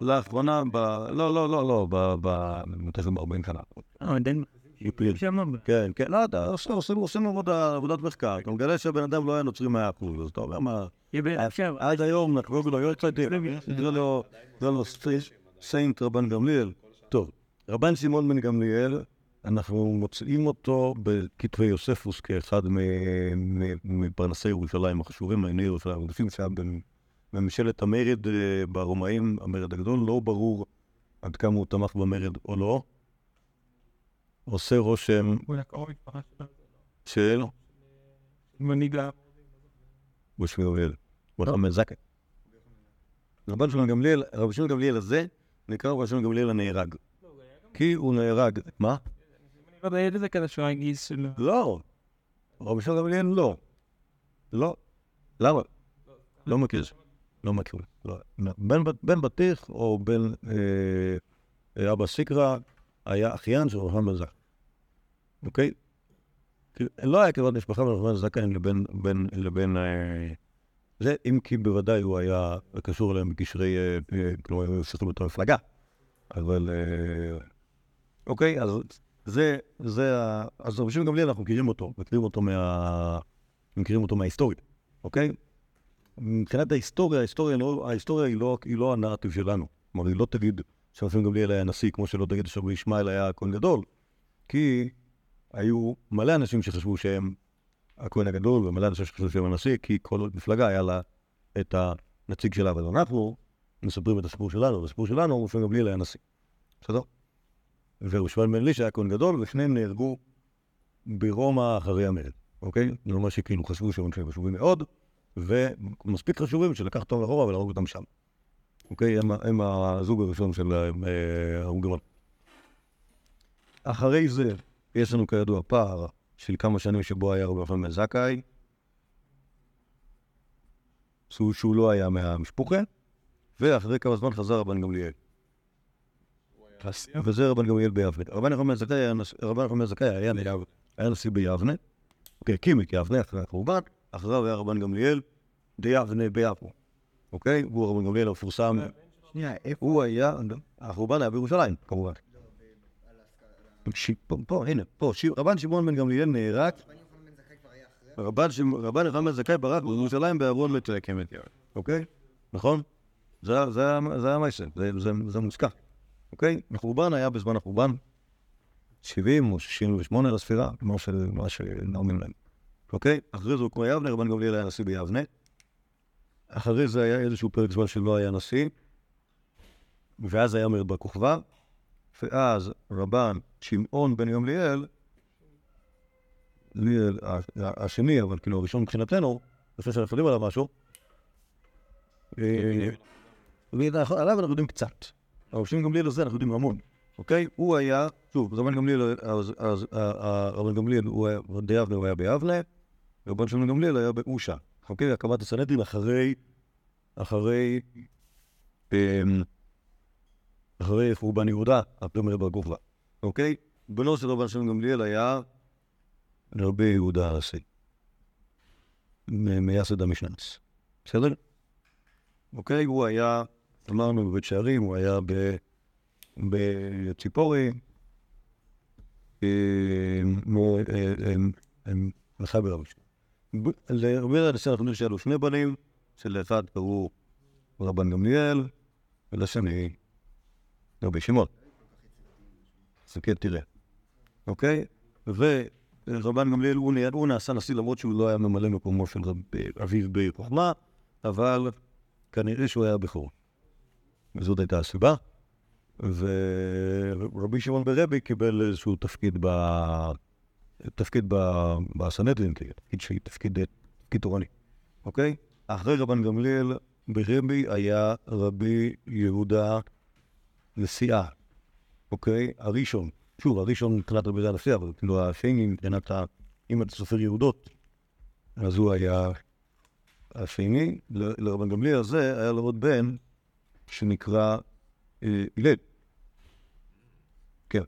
לאחרונה, ב... לא, לא, לא, לא, ב... ב... תכף ב-40 שנה. אה, עדיין. שם. כן, כן, לא יודע, עושים, עושים, עבודת מחקר. אתה מגלה שהבן אדם לא היה נוצרי מאה אחוז, אז אתה אומר מה... עכשיו. עד היום נחגוג לו יורצייטים, זה זה לו סיינט רבן גמליאל. טוב, רבן שמעון בן גמליאל, אנחנו מוצאים אותו בכתבי יוספוס כאחד מפרנסי ירושלים החשובים, מעייני ירושלים הקדושים, שהיה במ- בממשלת המרד אה, ברומאים, המרד הגדול, לא ברור עד כמה הוא תמך במרד או לא. עושה רושם. של מנהיג לה. בשמי גמליאל, מוחמד זקן. רבן שמעון גמליאל, רבי שמעון גמליאל הזה נקרא רבי שמעון גמליאל הנהרג. כי הוא נהרג, מה? לא. לא. רבי שמעון גמליאל לא. לא. למה? לא מכיר. לא מכיר. לא. בן, בן בטיח או בן אה, אבא סיקרא היה אחיין של רוחם זקן. אוקיי? לא היה קרבת משפחה בין רוחם זקן לבין, בין, לבין אה, זה, אם כי בוודאי הוא היה קשור אליהם בקשרי, אה, אה, כלומר, הם שיחקו באותה מפלגה. אבל, אה, אוקיי, אז זה, זה, אז רבי שמעון גמליאל, אנחנו מכירים אותו, מכירים אותו מה... מכירים אותו מההיסטוריה, אוקיי? מבחינת ההיסטוריה, ההיסטוריה, לא, ההיסטוריה היא, לא, היא לא הנרטיב שלנו. כלומר, היא לא תגיד שרבי גמליאל היה נשיא, כמו שלא תגיד שרבי ישמעאל היה כהן גדול, כי היו מלא אנשים שחשבו שהם הכהן הגדול, ומלא אנשים שחשבו שהם הנשיא, כי כל מפלגה היה לה את הנציג שלה, אבל אנחנו מספרים את הסיפור שלנו, והסיפור שלנו, רבי גמליאל היה נשיא. בסדר? ורבי שמעון בן אלישע היה כהן גדול, ושניהם נהרגו ברומא אחרי המרד, אוקיי? זה אומר שכאילו חשבו שהם חשובים מאוד, ומספיק חשובים שלקח אותם אחורה ולהרוג אותם שם. אוקיי? הם, הם הזוג הראשון של אה, ההונגרון. אחרי זה, יש לנו כידוע פער של כמה שנים שבו היה רבי יוחנן בן זכאי, שהוא, לא היה מהמשפוחה, ואחרי כמה זמן חזר רבן גמליאל. וזה רבן גמליאל ביבנה. רבן יוחנן בן זכאי היה נשיא ביבנה, אוקיי, הקים את יבנה אחרי החורבן, אחריו היה רבן גמליאל דיבנה ביפו, אוקיי? הוא רבן גמליאל המפורסם, שנייה, איפה? הוא היה, החורבן היה בירושלים, כמובן. פה, הנה, פה, רבן שמעון בן גמליאל נהרג, רבן יוחנן בן זכאי ברק בירושלים את ירד, אוקיי? נכון? זה זה היה- זה היה מייסר, זה- זה- זה מוזכר, אוקיי? החורבן היה בזמן החורבן 70 או 68 לספירה, מה שנאומים להם, אוקיי? אחרי זה הוקמה יבנה, רבן גמליאל היה נשיא ביבנה. אחרי זה היה איזשהו פרק זמן שלא היה נשיא, ואז היה מרד בר כוכבא, ואז רבן שמעון בן גמליאל, השני, אבל כאילו הראשון מבחינתנו, לפני שאנחנו יודעים עליו משהו, אה, עליו אנחנו יודעים קצת. אבל שמעון גמליאל הזה אנחנו יודעים המון, אוקיי? הוא היה, שוב, רבן גמליאל, אז- אה, אה, רבן דיבנה הוא היה ביבנה, ורבן שמעון גמליאל היה באושה, אוקיי? הקמת הסנהדרין אחרי, אחרי, אמ, אחרי חורבן יהודה, מרד בר כוכבא, אוקיי? בנו של רבן שמעון גמליאל היה רבי יהודה מ- מייסד המשנץ, בסדר? אוקיי? הוא היה, אמרנו בבית שערים, הוא היה בציפורי, אה, מחבר המשנה. יהודה הנשיא אנחנו יודעים שהיו לו שני בנים, שלאחד קראו רבן גמליאל, ולשני רבי שמעון. אז כן, תראה. אוקיי? ורבן גמליאל, הוא, נעשה נשיא למרות שהוא לא היה ממלא מקומו של אביו בעיר חוכמה, אבל כנראה שהוא היה בכור. וזאת הייתה הסיבה. ורבי שמעון ברבי קיבל איזשהו תפקיד ב... תפקיד ב... בסנהדרין, תפקיד, שהיא- תפקיד, תורני, אוקיי? אחרי רבן גמליאל ברבי היה רבי יהודה נשיאה, אוקיי? הראשון, שוב, הראשון מבחינת רבי יהודה נשיאה, אבל כאילו השני מבחינת ה... אם אתה סופר יהודות, אז הוא היה השני. לרבן גמליאל הזה היה לו עוד בן שנקרא אה, הלל. כן.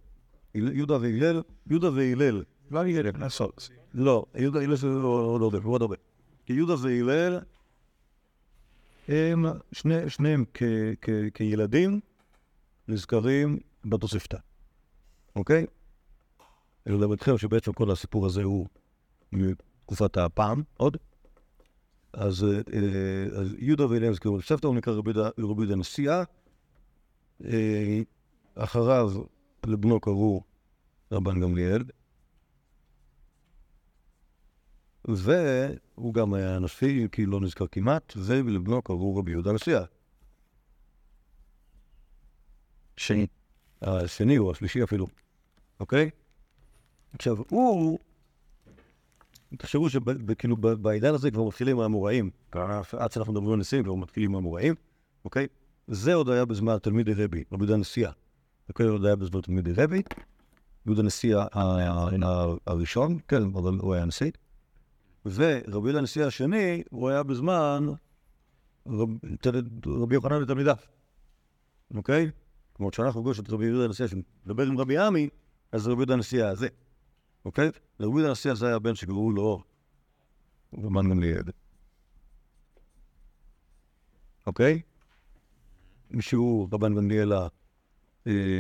יהודה והלל, יהודה והלל. לא יהיה לעשות. לא, יהודה והלל זה עוד הרבה, עוד הרבה. כי יהודה והלל הם שני, שניהם כילדים נזכרים בתוספתא, אוקיי? אני יודע אתכם שבעצם כל הסיפור הזה הוא מתקופת הפעם עוד. אז, אה, אה, יהודה והלל נזכרו בתוספתא, הוא נקרא רבי יהודה- נשיאה. אה, אחריו לבנו קראו רבן גמליאל, והוא גם היה נשיא, כי לא נזכר כמעט, ולבנו קראו רבי יהודה נשיאה. שני. השני או השלישי אפילו, אוקיי? עכשיו, הוא... תחשבו שכאילו בעידן הזה כבר מתחילים האמוראים, עד שאנחנו מדברים על נשיאים כבר מתחילים האמוראים, אוקיי? זה עוד היה בזמן תלמידי רבי, רבי יהודה נשיאה. זה עוד היה בזמן תלמידי רבי. יהודה נשיאה הראשון, כן, אבל הוא היה נשיא. ורבי הנשיא השני, הוא היה בזמן רב- רבי יוחנן ותלמידיו, אוקיי? כלומר, כשאנחנו פוגשים את רבי יהודה הנשיא שמדבר עם רבי עמי, אז רבי יהודה הנשיא הזה, אוקיי? רבי יהודה הנשיא הזה היה בן שקראו לו רבן גמליאל, אוקיי? שהוא רבן גמליאל,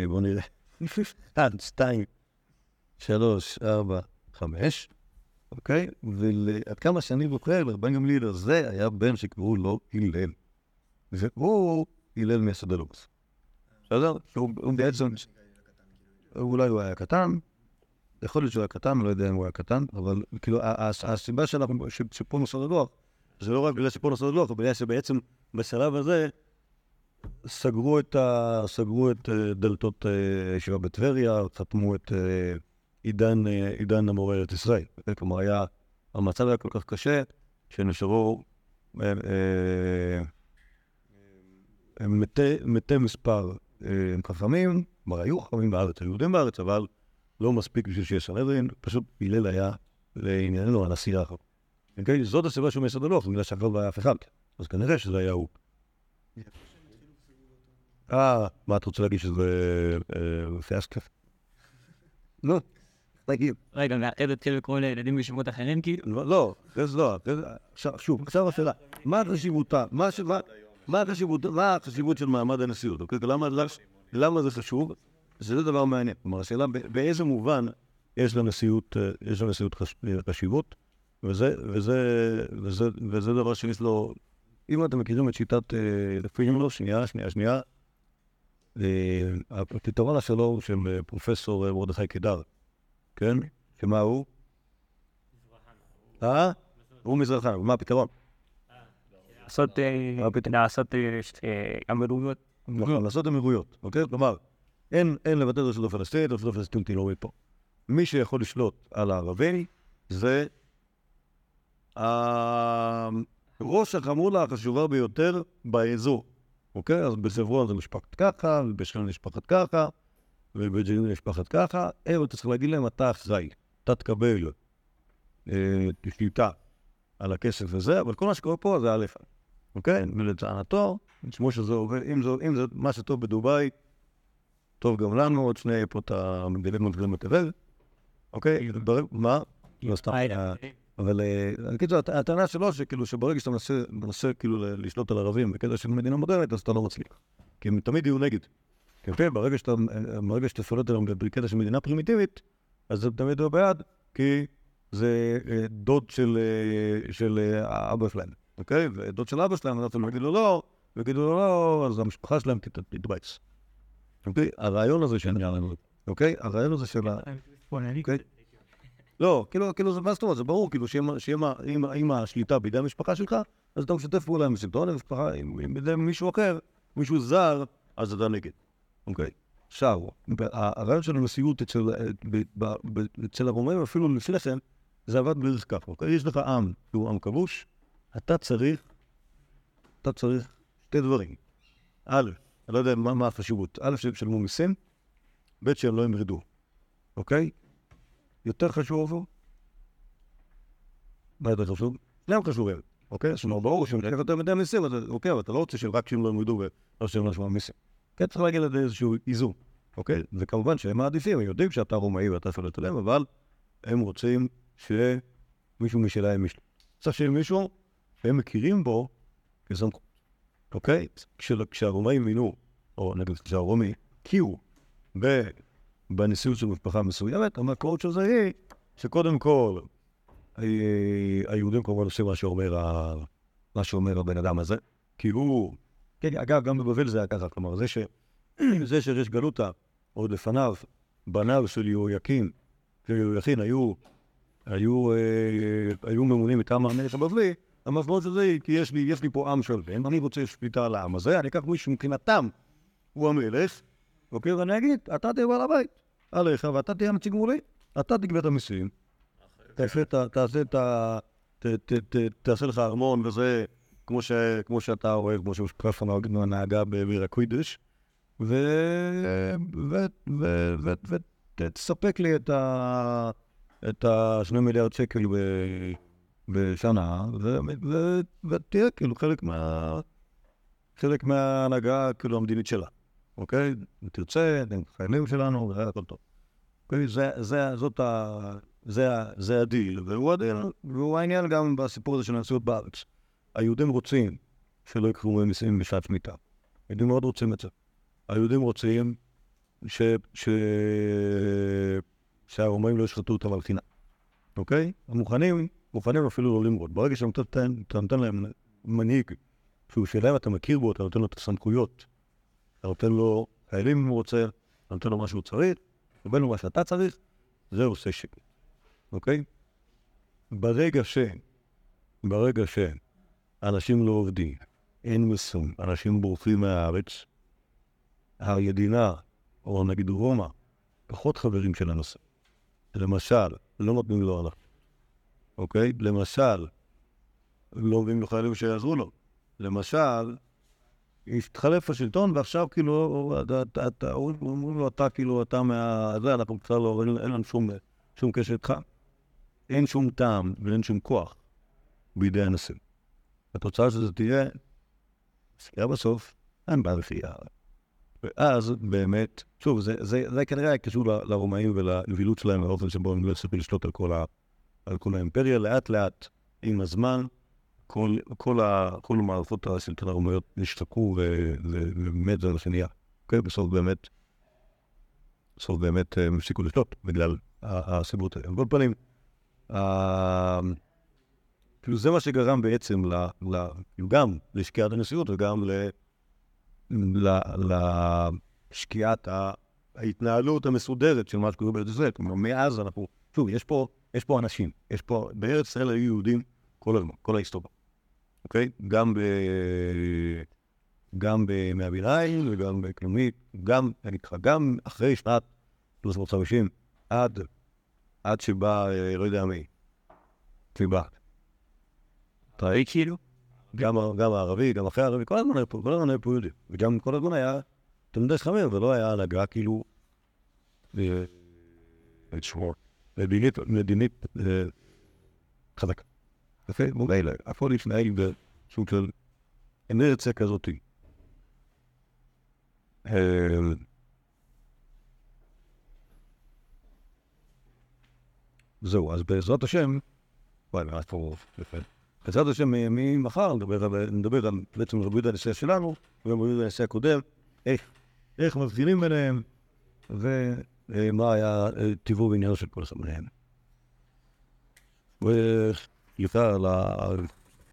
בוא נראה, אחד, שתיים, שלוש, ארבע, חמש, אוקיי? ועד כמה שאני זוכר, לרבן גמליאל הזה היה בן שקראו לו הלל. והוא הלל מייסד הלוגוס. בסדר? הוא בעצם... אולי הוא היה קטן, יכול להיות שהוא היה קטן, לא יודע אם הוא היה קטן, אבל כאילו, הסיבה שאנחנו, שפה נוסד הדוח, זה לא רק בגלל שפה נוסד הדוח, אלא בגלל שבעצם בשלב הזה סגרו את, ה, סגרו את אה, דלתות אה, הישיבה בטבריה, חתמו את אה, עידן, אה, עידן המורה ארץ ישראל. כלומר, היה, המצב היה כל כך קשה, שנשארו אה, אה, מתי, מספר חכמים, כלומר, היו חכמים בארץ, היו יהודים בארץ, אבל לא מספיק בשביל שיהיה סנהדרין, פשוט הלל היה לענייננו הנשיא האחר. אוקיי? זאת הסיבה שהוא מייסד הלוח, בגלל שאחר לא היה אף אחד. אז כנראה שזה היה הוא. אה, מה אתה רוצה להגיד שזה פיאסקה? לא, תגיד. רגע, זה תתחיל לקרוא לילדים בשמות אחרים, כאילו? לא, לא, זה לא. שוב, עכשיו השאלה, מה חשיבותה? מה החשיבות, של מעמד הנשיאות? אוקיי? למה, זה חשוב? זה דבר מעניין. כלומר, השאלה באיזה מובן יש לנשיאות, אה, חשיבות, וזה, דבר שיש לו, אם אתם מכירים את שיטת אה, פרימלו, שנייה, שנייה, שנייה, אה, הפתרון השלו הוא של פרופסור מרדכי קידר, כן? שמה הוא? אה? הוא מזרחן, מה הפתרון? לעשות, אה, אה, אה, אמירויות. נכון, לעשות אמירויות, אוקיי? כלומר, אין, לבטל את הרשות הפלסטינית, הרשות הפלסטינית היא לא מפה. מי שיכול לשלוט על הערבי זה ראש החמולה החשובה ביותר באזור, אוקיי? אז בחברון זה משפחת ככה, ובשכם משפחת ככה, ובג'נין משפחת ככה, הם, אתה צריך להגיד להם, אתה אחראי, אתה תקבל אה, שליטה על הכסף הזה, אבל כל מה שקורה פה זה א', אוקיי? ולטענתו, כמו שזה עובד, אם זה, אם זה מה שטוב בדובאי, טוב גם לנו, עוד שנייה פה את המגדלים מגדלים בתבל, אוקיי? דברים- מה? לא סתם. אה, אבל אה, בקיצור, הט- הטענה שלו שכאילו שברגע שאתה מנסה, כאילו לשלוט על ערבים בקטע של מדינה מודרנית, אז אתה לא מצליח. כי הם תמיד יהיו נגד. כן, ברגע שאתה, ברגע שאתה עליהם בקטע של מדינה פרימיטיבית, אז הם תמיד יהיו בעד, כי זה אה, דוד של, אה, של אה, אבא שלהם, אוקיי? ודוד של אבא שלהם, אז אתם יגידו לא, ויגידו לו לא, אז המשפחה שלהם תת- תתבייס. אוקיי? הרעיון הזה של... אוקיי? הרעיון הזה של ה... אוקיי? לא, כאילו, כאילו, זה- מה זאת אומרת? זה ברור, כאילו, שאם- השליטה בידי המשפחה שלך, אז אתה משתף פעולה עם השלטון, בידי מישהו אחר, מישהו זר, אז אתה נגד. אוקיי. עכשיו, הרעיון של הנשיאות אה, אצל הרומאים, אפילו לפני כן, זה עבד בערך ככה, אוקיי? יש לך עם, שהוא עם כבוש, אתה צריך, אתה צריך שתי דברים. א', אני לא יודע מה, מה החשיבות, א', שישלמו מיסים, ב', שהם לא ימרדו, אוקיי? יותר חשוב, מה יותר חשוב? שניהם חשובים, אוקיי? זאת אומרת, ברור שאם תלך יותר מדי מיסים, אוקיי, אבל אתה לא רוצה שרק שהם לא ילמדו ולא שהם לא ישמעו מיסים. כן, צריך להגיע לאיזשהו איזון, אוקיי? וכמובן שהם מעדיפים, הם יודעים שאתה רומאי ואתה שולט עליהם, אבל הם רוצים שמישהו משלהם ישלוט. צריך שיהיה מישהו שהם מכירים בו כסמכות, אוקיי? כשהרומאים מינו, או נגיד כשהרומי הכירו בנשיאות של משפחה מסוימת, המקורת של זה היא שקודם כל אה, היהודים כמובן עושים. מה שאומר הבן אדם הזה, כי הוא... כן, אגב, גם בבבל זה היה ככה, כלומר, זה, ש... זה שיש גלותה עוד לפניו, בניו של יהויקים, של יהויכין היו, היו, אה, היו ממונים מטעם המלך הבבלי, המשמעות של זה היא כי יש לי, יש לי פה עם שלם, אני רוצה שליטה על העם הזה, אני אקח מישהו שמבחינתם הוא המלך, אוקיי, ואני אגיד, אתה תהיה בעל הבית, עליך, ואתה תהיה הנציג מולי, אתה תגבה את המיסים, תעשה לך ארמון וזה, כמו ש- כמו שאתה רואה, כמו נהג- נהגה בעיר הקווידיש, ותספק לי את ה... את השני מיליארד שקל ב- בשנה, ו- ו- ותהיה כאילו חלק מה... חלק מההנהגה כאילו המדינית שלה, אוקיי? אם תרצה, אתם חיילים שלנו, וזה הכל טוב. אוקיי? זה, זה, זאת ה... זה, זה הדיל, והוא הדיל, והוא העניין גם בסיפור הזה של הנשיאות בארץ. היהודים רוצים שלא יקחו מהם מיסים בשעת שמיטה. היהודים מאוד רוצים את זה. היהודים רוצים ש... ש... שהרומאים לא ישחטו אותם על חינם, אוקיי? הם מוכנים, מוכנים אפילו לא למרוד. ברגע שאתה נותן, אתה להם מנהיג שהוא שלהם, אתה מכיר בו, אתה נותן לו את הסמכויות, אתה נותן לו חיילים אם הוא רוצה, נותן לו מה שהוא צריך, נותן לו מה שאתה צריך, זה עושה שקט, אוקיי? ברגע ש... ברגע שאנשים לא עובדים, אין מיסום, אנשים בורחים מהארץ, המדינה, או נגיד רומא, פחות חברים של הנושא. למשל, לא נותנים לו הנחה, אוקיי? למשל, לא מביאים לו חיילים שיעזרו לו. למשל, התחלף השלטון, ועכשיו כאילו, אומרים לו, אתה כאילו, אתה מה... זה, אנחנו בכלל לא, אין לנו שום קשר איתך. אין שום טעם ואין שום כוח בידי הנשיא. התוצאה של זה תהיה, ספירה בסוף, אין בעיה בכייה. ואז באמת, שוב, זה, זה, זה כנראה קשור לרומאים ולנבילות שלהם, לאופן שבו הם לא הצליחו לשלוט על כל, ה, על כל האימפריה. לאט לאט, עם הזמן, כל, כל, ה, כל מערכות השלטון הרומאיות נשתקו ובאמת זה מה שנהיה. אוקיי, בסוף באמת, בסוף באמת הם הפסיקו לשלוט בגלל הסיבות האלה. על כל פנים, כאילו זה מה שגרם בעצם ל, ל, כאילו גם לשקיעת הנשיאות וגם ל, ל, לשקיעת ה- ההתנהלות המסודרת של מה שקורה בארץ ישראל. כלומר, מאז אנחנו, שוב, יש פה, יש פה אנשים, יש פה, בארץ ישראל היו יהודים כל הזמן, כל ההיסטוריה. אוקיי? גם ב... גם בימי הביניים וגם בכלומית, גם, אני לך, גם אחרי שנת 350, עד, עד שבא, אה, לא יודע מי, שבא. ראי כאילו? גם, הערבי, גם אחרי הערבי, כל הזמן היה פה, כל הזמן היה פה יהודים. וגם כל הזמן היה תלמידי חכמים, ולא היה הנהגה כאילו... אה, מדינית, מדינית אה, חזקה. יפה, מוביל, הכל התנהל בסוג של אנרציה כזאת. אה, זהו, אז בעזרת השם, וואי, ממש פה, יפה. בעזרת השם, ממחר נדבר על, בעצם רבי יהודה הנשיאה שלנו, ורבי יהודה הנשיאה הקודם, איך, איך מבחינים ביניהם, ומה היה אה, טיבו ועניינו של כל אחד מהם. וסליחה על ה...